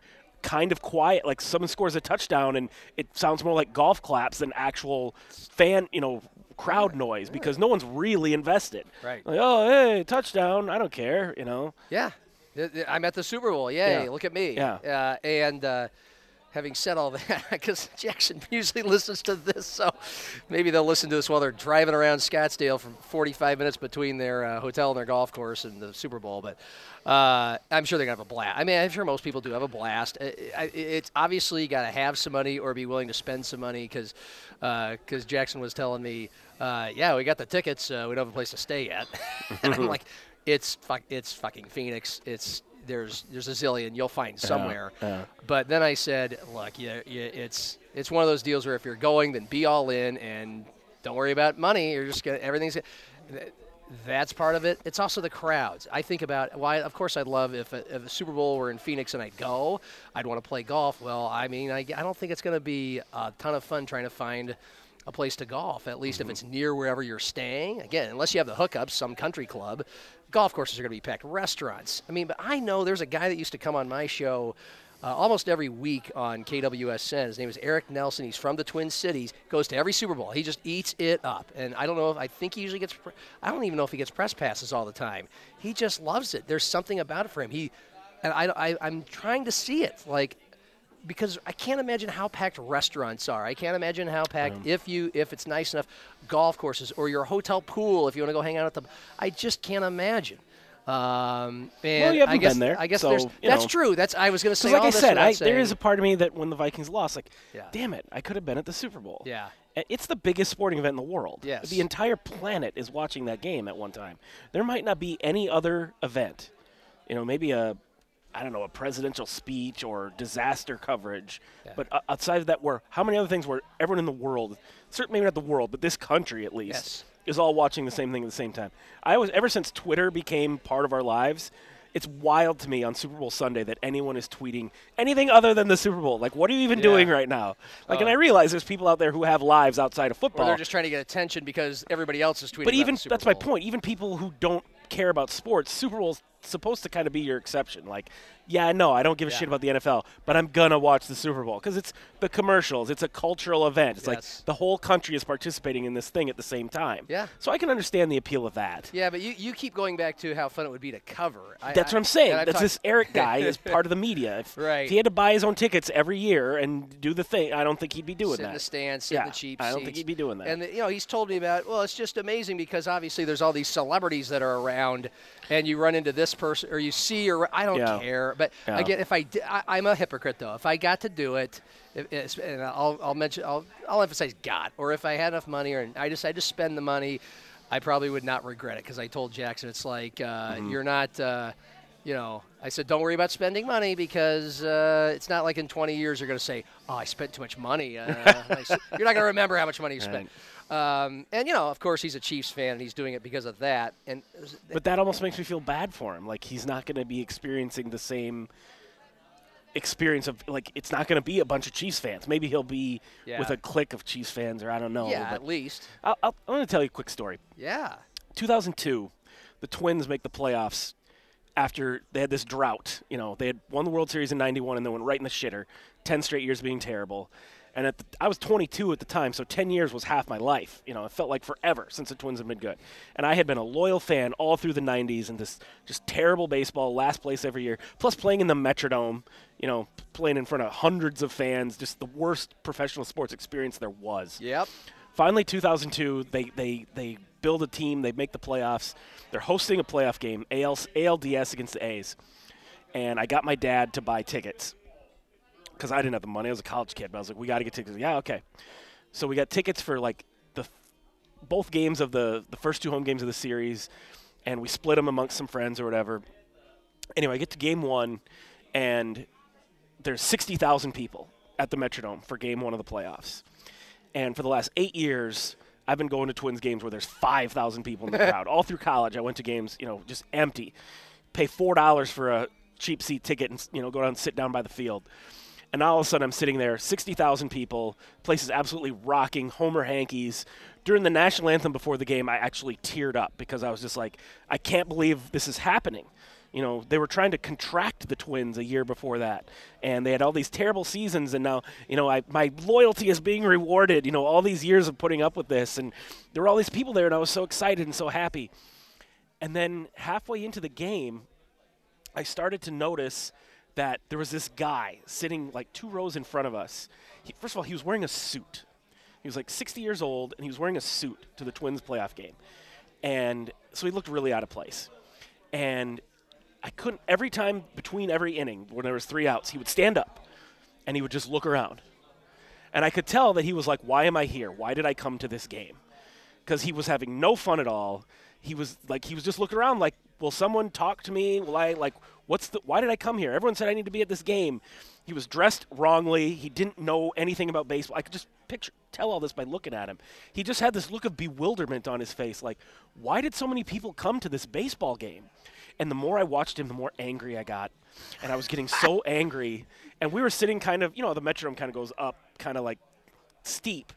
kind of quiet. Like someone scores a touchdown and it sounds more like golf claps than actual fan, you know, crowd noise because no one's really invested. Right. Like, oh, hey, touchdown! I don't care. You know. Yeah, I'm at the Super Bowl. Yay! Yeah. Look at me. Yeah. Uh, and uh, having said all that, <laughs> because Jackson usually listens to this, so maybe they'll listen to this while they're driving around Scottsdale for 45 minutes between their uh, hotel and their golf course and the Super Bowl. But uh, I'm sure they're gonna have a blast. I mean, I'm sure most people do have a blast. It's obviously you got to have some money or be willing to spend some money because because Jackson was telling me, uh, yeah, we got the tickets. Uh, we don't have a place to stay yet. <laughs> and I'm <laughs> like, it's fuck, it's fucking Phoenix. It's there's there's a zillion you'll find somewhere. But then I said, look, yeah, it's it's one of those deals where if you're going, then be all in and don't worry about money. You're just gonna everything's. That's part of it. It's also the crowds. I think about why. Of course, I'd love if a, if a Super Bowl were in Phoenix and I'd go. I'd want to play golf. Well, I mean, I, I don't think it's going to be a ton of fun trying to find a place to golf. At least if it's near wherever you're staying. Again, unless you have the hookups, some country club. Golf courses are going to be packed. Restaurants. I mean, but I know there's a guy that used to come on my show uh, almost every week on KWSN. His name is Eric Nelson. He's from the Twin Cities. Goes to every Super Bowl. He just eats it up. And I don't know if I think he usually gets. Pre- I don't even know if he gets press passes all the time. He just loves it. There's something about it for him. He, and I, I I'm trying to see it like. Because I can't imagine how packed restaurants are. I can't imagine how packed if you if it's nice enough, golf courses or your hotel pool if you want to go hang out at the. I just can't imagine. Um, and you haven't I guess, been there, I guess so, there's. That's know. true. That's I was going to say. Like I said, I, there is a part of me that when the Vikings lost, like, Yeah. damn it, I could have been at the Super Bowl. Yeah. It's the biggest sporting event in the world. Yes. The entire planet is watching that game at one time. There might not be any other event, you know, maybe a, I don't know, a presidential speech or disaster coverage. But o- outside of that, where how many other things were everyone in the world, certainly maybe not the world, but this country at least, Yes. is all watching the same thing at the same time. I was ever since Twitter became part of our lives. It's wild to me on Super Bowl Sunday that anyone is tweeting anything other than the Super Bowl. Like, what are you even Yeah. doing right now? Like, and I uh, realize there's people out there who have lives outside of Or football. they're just trying to get attention because everybody else is tweeting. but even that's my point. Even people who don't care about sports, Super Bowl's supposed to kind of be your exception. Like, yeah, no, I don't give a Yeah. shit about the NFL, but I'm gonna watch the Super Bowl because it's the commercials. It's a cultural event. It's Yes. like the whole country is participating in this thing at the same time. Yeah. So I can understand the appeal of that. Yeah, but you, you keep going back to how fun it would be to cover. I, That's I- what I'm saying. That's talked- this Eric <laughs> guy is part of the media. If, Right. if he had to buy his own tickets every year and do the thing, I don't think he'd be doing sit that. in the stands, sit yeah, in the cheap I don't seats. think he'd be doing that. And you know, he's told me about. Well, it's just amazing because obviously there's all these celebrities that are around, and you run into this person or you see or I don't Yeah. care. But Yeah. again, if I, di- I I'm a hypocrite though. If I got to do it, if, and I'll I'll mention I'll I'll emphasize got or if I had enough money or I decided to spend the money, I probably would not regret it because I told Jackson it's like uh, Mm-hmm. you're not. Uh, you know, I said, don't worry about spending money because uh, it's not like in 20 years you're going to say, oh, I spent too much money. Uh, you're not going to remember how much money you <laughs> spent. Um, and, you know, of course, he's a Chiefs fan and he's doing it because of that. And But that almost makes me feel bad for him. Like he's not going to be experiencing the same experience of like it's not going to be a bunch of Chiefs fans. Maybe he'll be Yeah. with a clique of Chiefs fans, or I don't know. yeah, at least. I'll, I'll, I'm going to tell you a quick story. Yeah. 2002, the Twins make the playoffs after they had this drought. You know, they had won the World Series in '91 and then went right in the shitter. Ten straight years being terrible. And at the, I was 22 at the time, so 10 years was half my life. You know, it felt like forever since the Twins had been good. And I had been a loyal fan all through the 90s and this just terrible baseball, last place every year, plus playing in the Metrodome, you know, playing in front of hundreds of fans, just the worst professional sports experience there was. Yep. Finally, 2002, they, they, they build a team, they make the playoffs. They're hosting a playoff game, AL, ALDS against the A's. And I got my dad to buy tickets because I didn't have the money. I was a college kid, but I was like, we got to get tickets. Yeah, okay. So we got tickets for like the both games of the the first two home games of the series, and we split them amongst some friends or whatever. Anyway, I get to game one, and there's 60,000 people at the Metrodome for game one of the playoffs. And for the last eight years, I've been going to Twins games where there's 5,000 people in the <laughs> crowd. All through college, I went to games, you know, just empty. Pay $4 for a cheap seat ticket and, you know, go down and sit down by the field. And all of a sudden, I'm sitting there, 60,000 people, place is absolutely rocking, Homer Hankies. During the national anthem before the game, I actually teared up because I was just like, I can't believe this is happening. You know, they were trying to contract the Twins a year before that, and they had all these terrible seasons, and now, you know, I, my loyalty is being rewarded. You know, all these years of putting up with this, and there were all these people there, and I was so excited and so happy. And then halfway into the game, I started to notice that there was this guy sitting like two rows in front of us. He, first of all, he was wearing a suit. He was like 60 years old, and he was wearing a suit to the Twins playoff game. And so he looked really out of place. And I couldn't, every time between every inning, when there was three outs, he would stand up and he would just look around. And I could tell that he was like, why am I here? Why did I come to this game? Because he was having no fun at all. He was like, he was just looking around like, will someone talk to me? Will I, like, what's the, why did I come here? Everyone said I need to be at this game. He was dressed wrongly. He didn't know anything about baseball. I could just picture, tell all this by looking at him. He just had this look of bewilderment on his face. Like, why did so many people come to this baseball game? And the more I watched him, the more angry I got. And I was getting so angry. And we were sitting kind of, you know, the Metrodome kind of goes up, kind of like steep.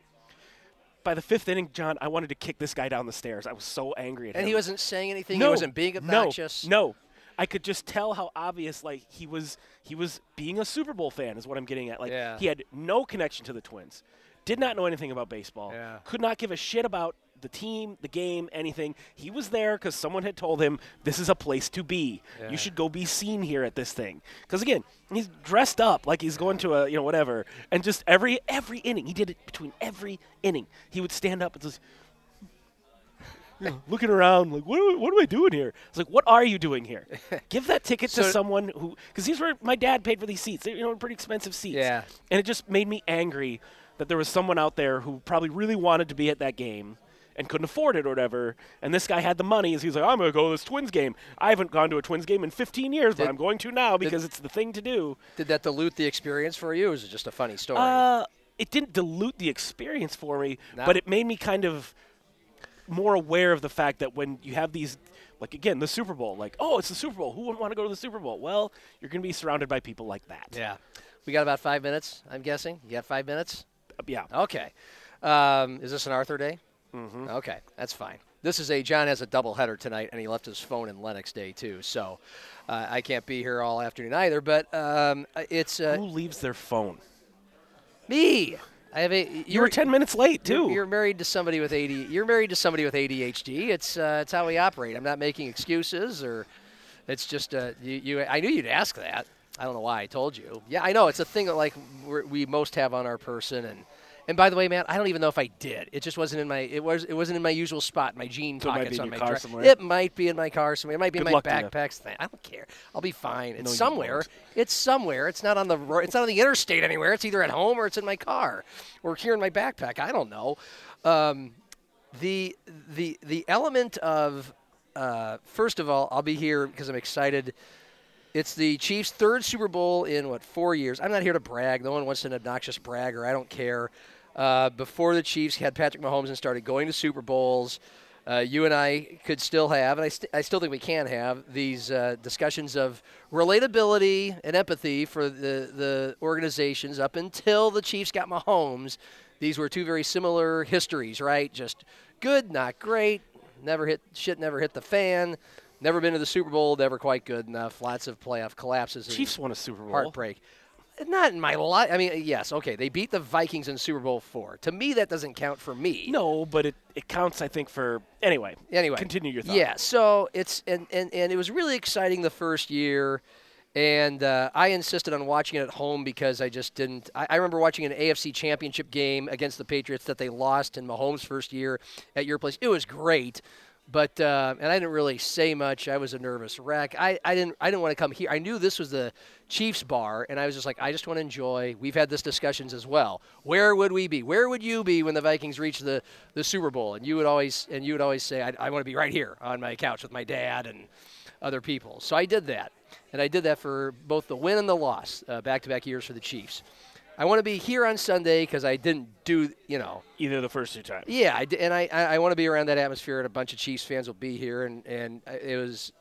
By the fifth inning, John, I wanted to kick this guy down the stairs. I was so angry at him. And he wasn't saying anything. No, he wasn't being obnoxious. No, no. I could just tell how obvious like he was he was being a Super Bowl fan is what I'm getting at. Like Yeah. he had no connection to the Twins. Did not know anything about baseball. Yeah. Could not give a shit about the team, the game, anything. He was there cuz someone had told him this is a place to be. Yeah. You should go be seen here at this thing. Cuz again, he's dressed up like he's going to a, you know, whatever. And just every every inning, he did it between every inning. He would stand up and just you know, looking around like what, am I- what am I doing here? It's like what are you doing here? <laughs> Give that ticket to someone who because these were my dad paid for these seats. They're you know pretty expensive seats. Yeah. and it just made me angry that there was someone out there who probably really wanted to be at that game and couldn't afford it or whatever. And this guy had the money, so he's like, I'm gonna go to this Twins game. I haven't gone to a Twins game in 15 years, but I'm going to now because it's the thing to do. Did that dilute the experience for you? Or was it just a funny story? Uh, it didn't dilute the experience for me, No. but it made me kind of more aware of the fact that when you have these, like again, the Super Bowl, like, oh, it's the Super Bowl. Who wouldn't want to go to the Super Bowl? Well, you're going to be surrounded by people like that. yeah. We got about five minutes. I'm guessing. You got five minutes. Uh, Yeah. Okay. Um, is this an Arthur day? Mm-hmm. Okay, that's fine. This is a John has a doubleheader tonight, and he left his phone in Lennox Day too. So uh, I can't be here all afternoon either. But um, it's uh, Who leaves their phone? me. I have a. You were 10 minutes late, too. You're, you're married to somebody with AD. You're married to somebody with ADHD. It's uh, it's how we operate. I'm not making excuses, or it's just uh, you, you. I knew you'd ask that. I don't know why I told you. Yeah, I know it's a thing that like we most have on our person, and and by the way, man, I don't even know if I did. It just wasn't in my. It was. It wasn't in my usual spot. My jean So it might pockets on my car somewhere. It might be in my car somewhere. It might be Good in my luck to you. backpacks. Thing. I don't care. I'll be fine. It's No, somewhere. It's somewhere. It's not on the. ro- It's not on the interstate anywhere. It's either at home or it's in my car, or here in my backpack. I don't know. Um, the the the element of uh, first of all, I'll be here because I'm excited. It's the Chiefs' third Super Bowl in what four years. I'm not here to brag. No one wants an obnoxious bragger. I don't care. Uh, before the Chiefs had Patrick Mahomes and started going to Super Bowls, uh, you and I could still have, and I, st- I still think we can have these uh, discussions of relatability and empathy for the the organizations up until the Chiefs got Mahomes. These were two very similar histories, right? Just good, not great. Never hit shit. Never hit the fan. Never been to the Super Bowl. Never quite good enough. Lots of playoff collapses. and Chiefs won a Super Bowl. heartbreak. Not in my life. I mean, yes, okay, they beat the Vikings in Super Bowl four. To me, that doesn't count for me. No, but it, it counts, I think, for. Anyway. Anyway, Continue your thought. Yeah, so it's and and and it was really exciting the first year, and uh, I insisted on watching it at home because I just didn't. I, I remember watching an AFC Championship game against the Patriots that they lost in Mahomes' first year at your place. It was great. But uh, and I didn't really say much. I was a nervous wreck. I, I didn't I didn't want to come here. I knew this was the Chiefs bar, and I was just like, I just want to enjoy. We've had this discussions as well. Where would we be? Where would you be when the Vikings reach the, the Super Bowl? And you would always and you would always say, I, I want to be right here on my couch with my dad and other people. So I did that, and I did that for both the win and the loss, back to back years for the Chiefs. I want to be here on Sunday because I didn't do you know Either the first two times. yeah, I and I, I, want to be around that atmosphere, and a bunch of Chiefs fans will be here, and, and it was,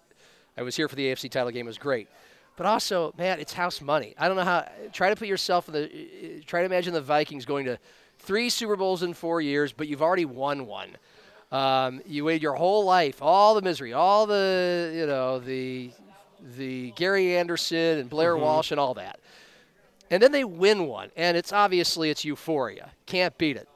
I was here for the AFC title game. It was great, but also, man, it's house money. I don't know how. Try to put yourself in the. Uh, uh, try to imagine the Vikings going to three Super Bowls in four years, but you've already won one. Um, you waited your whole life, all the misery, all the you know the the Gary Anderson and Blair mm-hmm. Walsh and all that, and then they win one, and it's obviously it's euphoria. Can't beat it.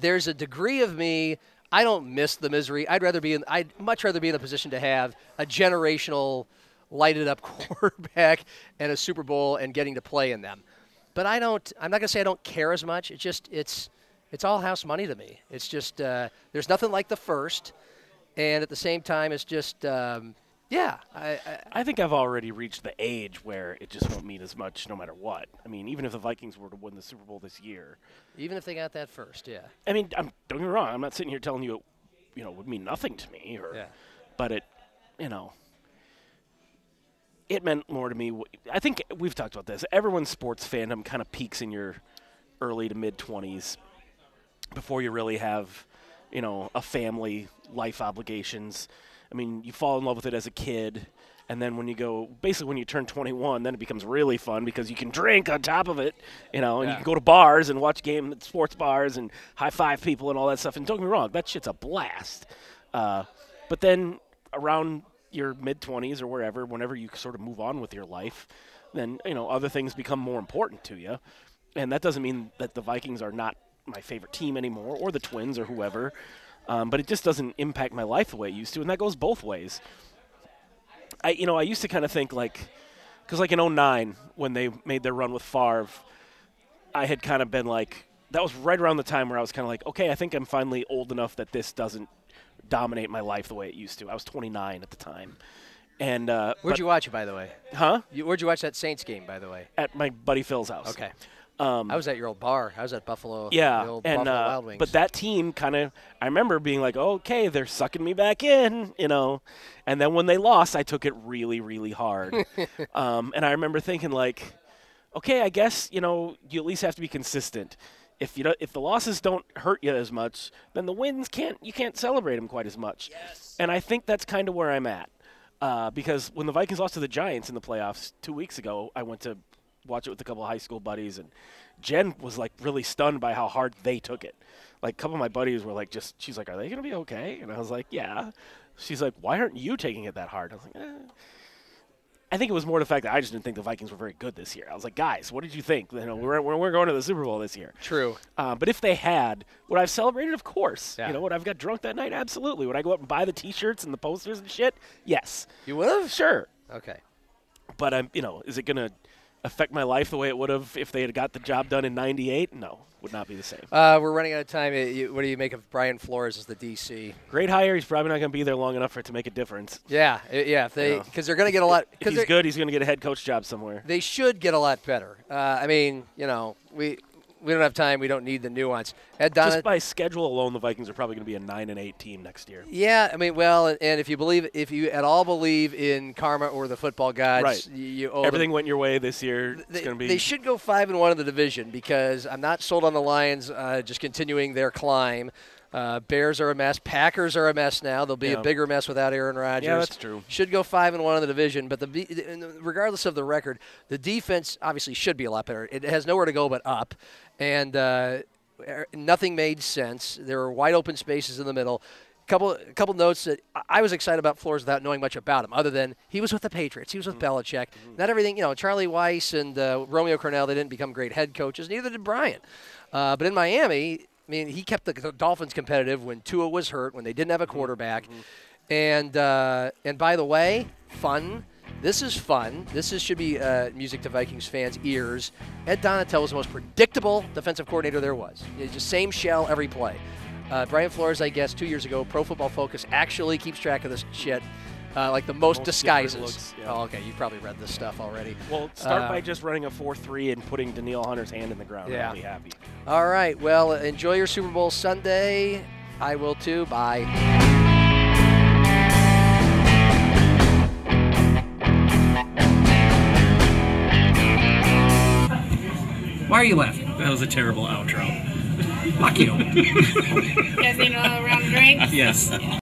There's a degree of me. I don't miss the misery. I'd rather be in. I'd much rather be in a position to have a generational, lighted up <laughs> quarterback and a Super Bowl and getting to play in them. But I don't. I'm not gonna say I don't care as much. It's just it's it's all house money to me. It's just uh, there's nothing like the first, and at the same time, it's just um, yeah. I, I, I think I've already reached the age where it just won't mean as much no matter what. I mean, even if the Vikings were to win the Super Bowl this year, even if they got that first, yeah. I mean, I'm, don't get me wrong. I'm not sitting here telling you, it, you know, would mean nothing to me, or, Yeah. but it, you know, it meant more to me. I think we've talked about this. Everyone's sports fandom kind of peaks in your early to mid 20s before you really have, you know, a family, life obligations. I mean, you fall in love with it as a kid. And then when you go, basically when you turn 21, then it becomes really fun because you can drink on top of it, you know, and you can go to bars and watch game at sports bars and high five people and all that stuff. And don't get me wrong, that shit's a blast. Uh, but then around your mid 20s or wherever, whenever you sort of move on with your life, then you know other things become more important to you. And that doesn't mean that the Vikings are not my favorite team anymore, or the Twins, or whoever. Um, but it just doesn't impact my life the way it used to, and that goes both ways. I, you know, I used to kind of think like, because like in 09, when they made their run with Favre, I had kind of been like, that was right around the time where I was kind of like, okay, I think I'm finally old enough that this doesn't dominate my life the way it used to. I was 29 at the time, and uh, Where'd you watch it, by the way? huh? You, where'd you watch that Saints game, by the way? At my buddy Phil's house. Okay. Um, I was at your old bar. I was at Buffalo. yeah, the old and Buffalo uh, Wild Wings. but that team kind of, I remember being like, okay, they're sucking me back in, you know, and then when they lost, I took it really, really hard, <laughs> um, and I remember thinking like, okay, I guess you know you at least have to be consistent. If you don't, if the losses don't hurt you as much, then the wins can't you can't celebrate them quite as much. And I think that's kind of where I'm at. Uh, because when the Vikings lost to the Giants in the playoffs two weeks ago, I went to watch it with a couple of high school buddies, and Jen was like really stunned by how hard they took it. Like a couple of my buddies were like, just she's like, "Are they gonna be okay?" And I was like, "Yeah." She's like, "Why aren't you taking it that hard?" I was like, eh. I think it was more the fact that I just didn't think the Vikings were very good this year. I was like, guys, what did you think? You know, we're, we're, we're going to the Super Bowl this year. True. Uh, but if they had, would I have celebrated? Of course. Yeah. You know, would I have got drunk that night? Absolutely. Would I go up and buy the T-shirts and the posters and shit? Yes. You would have? Sure. Okay. But I'm, you know, is it gonna affect my life the way it would have if they had got the job done in '98? No, would not be the same. Uh, we're running out of time. What do you make of Brian Flores as the DC? Great hire. He's probably not gonna be there long enough for it to make a difference. Yeah, uh, yeah. If they because they're going to get a lot. If he's good, he's gonna get a head coach job somewhere. they should get a lot better. Uh, I mean, you know, we we don't have time. We don't need the nuance. Just by schedule alone, the Vikings are probably gonna be a nine and eight team next year. Yeah, I mean, well, and, if you believe, if you at all believe in karma or the football gods, Right. you, you owe them- Everything went your way this year. It's They, gonna be. they should go five and one in the division because I'm not sold on the Lions uh, just continuing their climb. Uh, Bears are a mess. Packers are a mess now. They'll be Yeah. a bigger mess without Aaron Rodgers. Yeah, that's true. Should go five and one in the division, but the regardless of the record, the defense obviously should be a lot better. It has nowhere to go but up, and uh, er- nothing made sense. There were wide open spaces in the middle. Couple, a couple notes that I- was excited about Flores without knowing much about him, other than he was with the Patriots, he was with Belichick. Not everything, you know. Charlie Weis and uh, Romeo Crennel, they didn't become great head coaches. Neither did Bryant. Uh, but in Miami, I mean, he kept the Dolphins competitive when Tua was hurt, when they didn't have a quarterback. And uh, and by the way, fun. This is fun. This is should be uh, music to Vikings fans' ears. Ed Donatell was the most predictable defensive coordinator there was. It's just same shell every play. Uh, Brian Flores, I guess, two years ago, Pro Football Focus actually keeps track of this shit. Uh, like the most, Most disguises. looks, yeah. Oh, okay. You've probably read this stuff already. well, start Uh, by just running a four-three and putting Danielle Hunter's hand in the ground. Yeah. I'll be happy. All right. Well, enjoy your Super Bowl Sunday. I will too. Bye. Why are you laughing? That was a terrible outro. Fuck you. <laughs> You guys need a round of drinks? Yes.